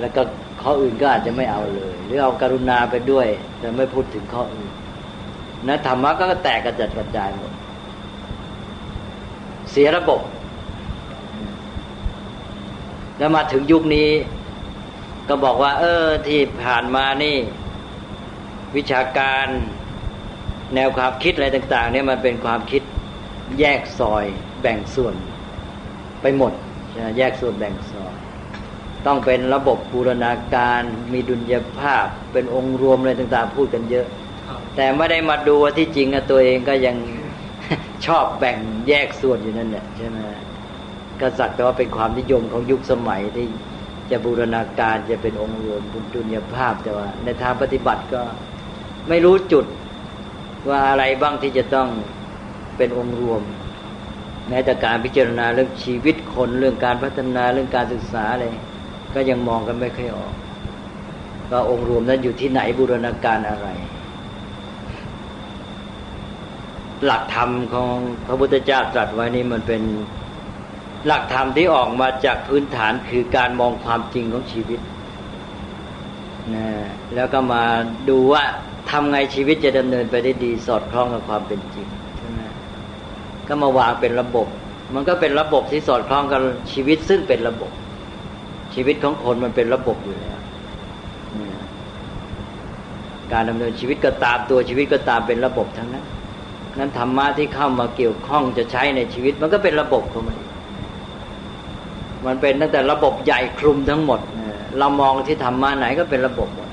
[SPEAKER 1] แล้วก็ ข้ออื่นก็อาจจะไม่เอาเลย หรือเอากรุณาไปด้วย แต่ไม่พูดถึงข้ออื่นนะธรรมะก็แตกกระจัดกระจายหมด เสียระบบ แล้วมาถึงยุคนี้ ก็บอกว่า เออ ที่ผ่านมานี่ วิชาการแนวความคิดอะไรต่าง ๆ เนี่ยมันเป็นความคิดแยกซอยแบ่งส่วนไปหมดแยกส่วนแบ่งซอย ต้องเป็นระบบบูรณาการมีดุลยภาพ เป็นองค์รวมอะไรต่างๆ พูดกันเยอะ
[SPEAKER 3] ครับ
[SPEAKER 1] แต่ไม่ได้มาดูว่าที่จริงอะตัวเองก็ยังชอบแบ่งแยกส่วนอยู่นั่นแหละใช่ไหมก็สักแต่ว่าเป็นความนิยมของยุคสมัยที่จะบูรณาการจะเป็นองค์รวมบุญดุลยภาพแต่ว่า ในทางปฏิบัติก็ไม่รู้จุดว่าอะไรบ้างที่จะต้องเป็นองค์รวมแม้แต่การพิจารณาเรื่องชีวิตคนเรื่องการพัฒนาเรื่องการศึกษาอะไร ก็ยังมองกันไม่ค่อยออกว่าองค์รวมนั้นอยู่ที่ไหนบูรณาการอะไร หลักธรรมของพระพุทธเจ้าตรัสไว้นี่มันเป็นหลักธรรมที่ออกมาจากพื้นฐานคือการมองความจริงของชีวิตนะแล้วก็มาดูว่าทำไงชีวิตจะดำเนินไปได้ดีสอดคล้องกับความเป็นจริงก็มาวางเป็นระบบ มันก็เป็นระบบที่สอดคล้องกับชีวิตซึ่งเป็นระบบ ชีวิตของคนมันเป็นระบบอยู่แล้วการดำเนินชีวิตก็ตามตัวชีวิตก็ตามเป็นระบบทั้งนั้น นั้นธรรมะที่เข้ามาเกี่ยวข้องจะใช้ในชีวิต มันก็เป็นระบบของมัน มันเป็นตั้งแต่ระบบใหญ่คลุมทั้งหมด เรามองที่ธรรมะไหนก็เป็นระบบหมด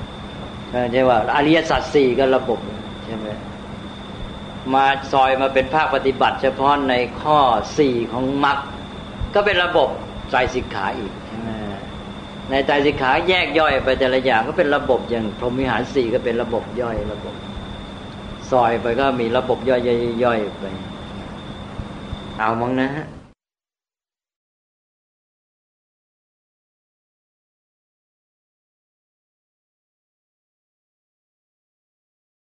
[SPEAKER 1] เออใช่ว่าอริยสัจสี่ก็ระบบใช่ไหมมาซอยมาเป็นภาคปฏิบัติ เฉพาะในข้อสี่ของมรรคก็เป็นระบบใจสิกขาอีก ใช่ไหมในใจสิกขาแยกย่อยไปแต่ละอย่างก็เป็นระบบอย่างพรหมวิหารสี่ก็เป็นระบบย่อยระบบ ซอยไปก็มีระบบย่อยๆๆๆไป เอามั้งนะฮะ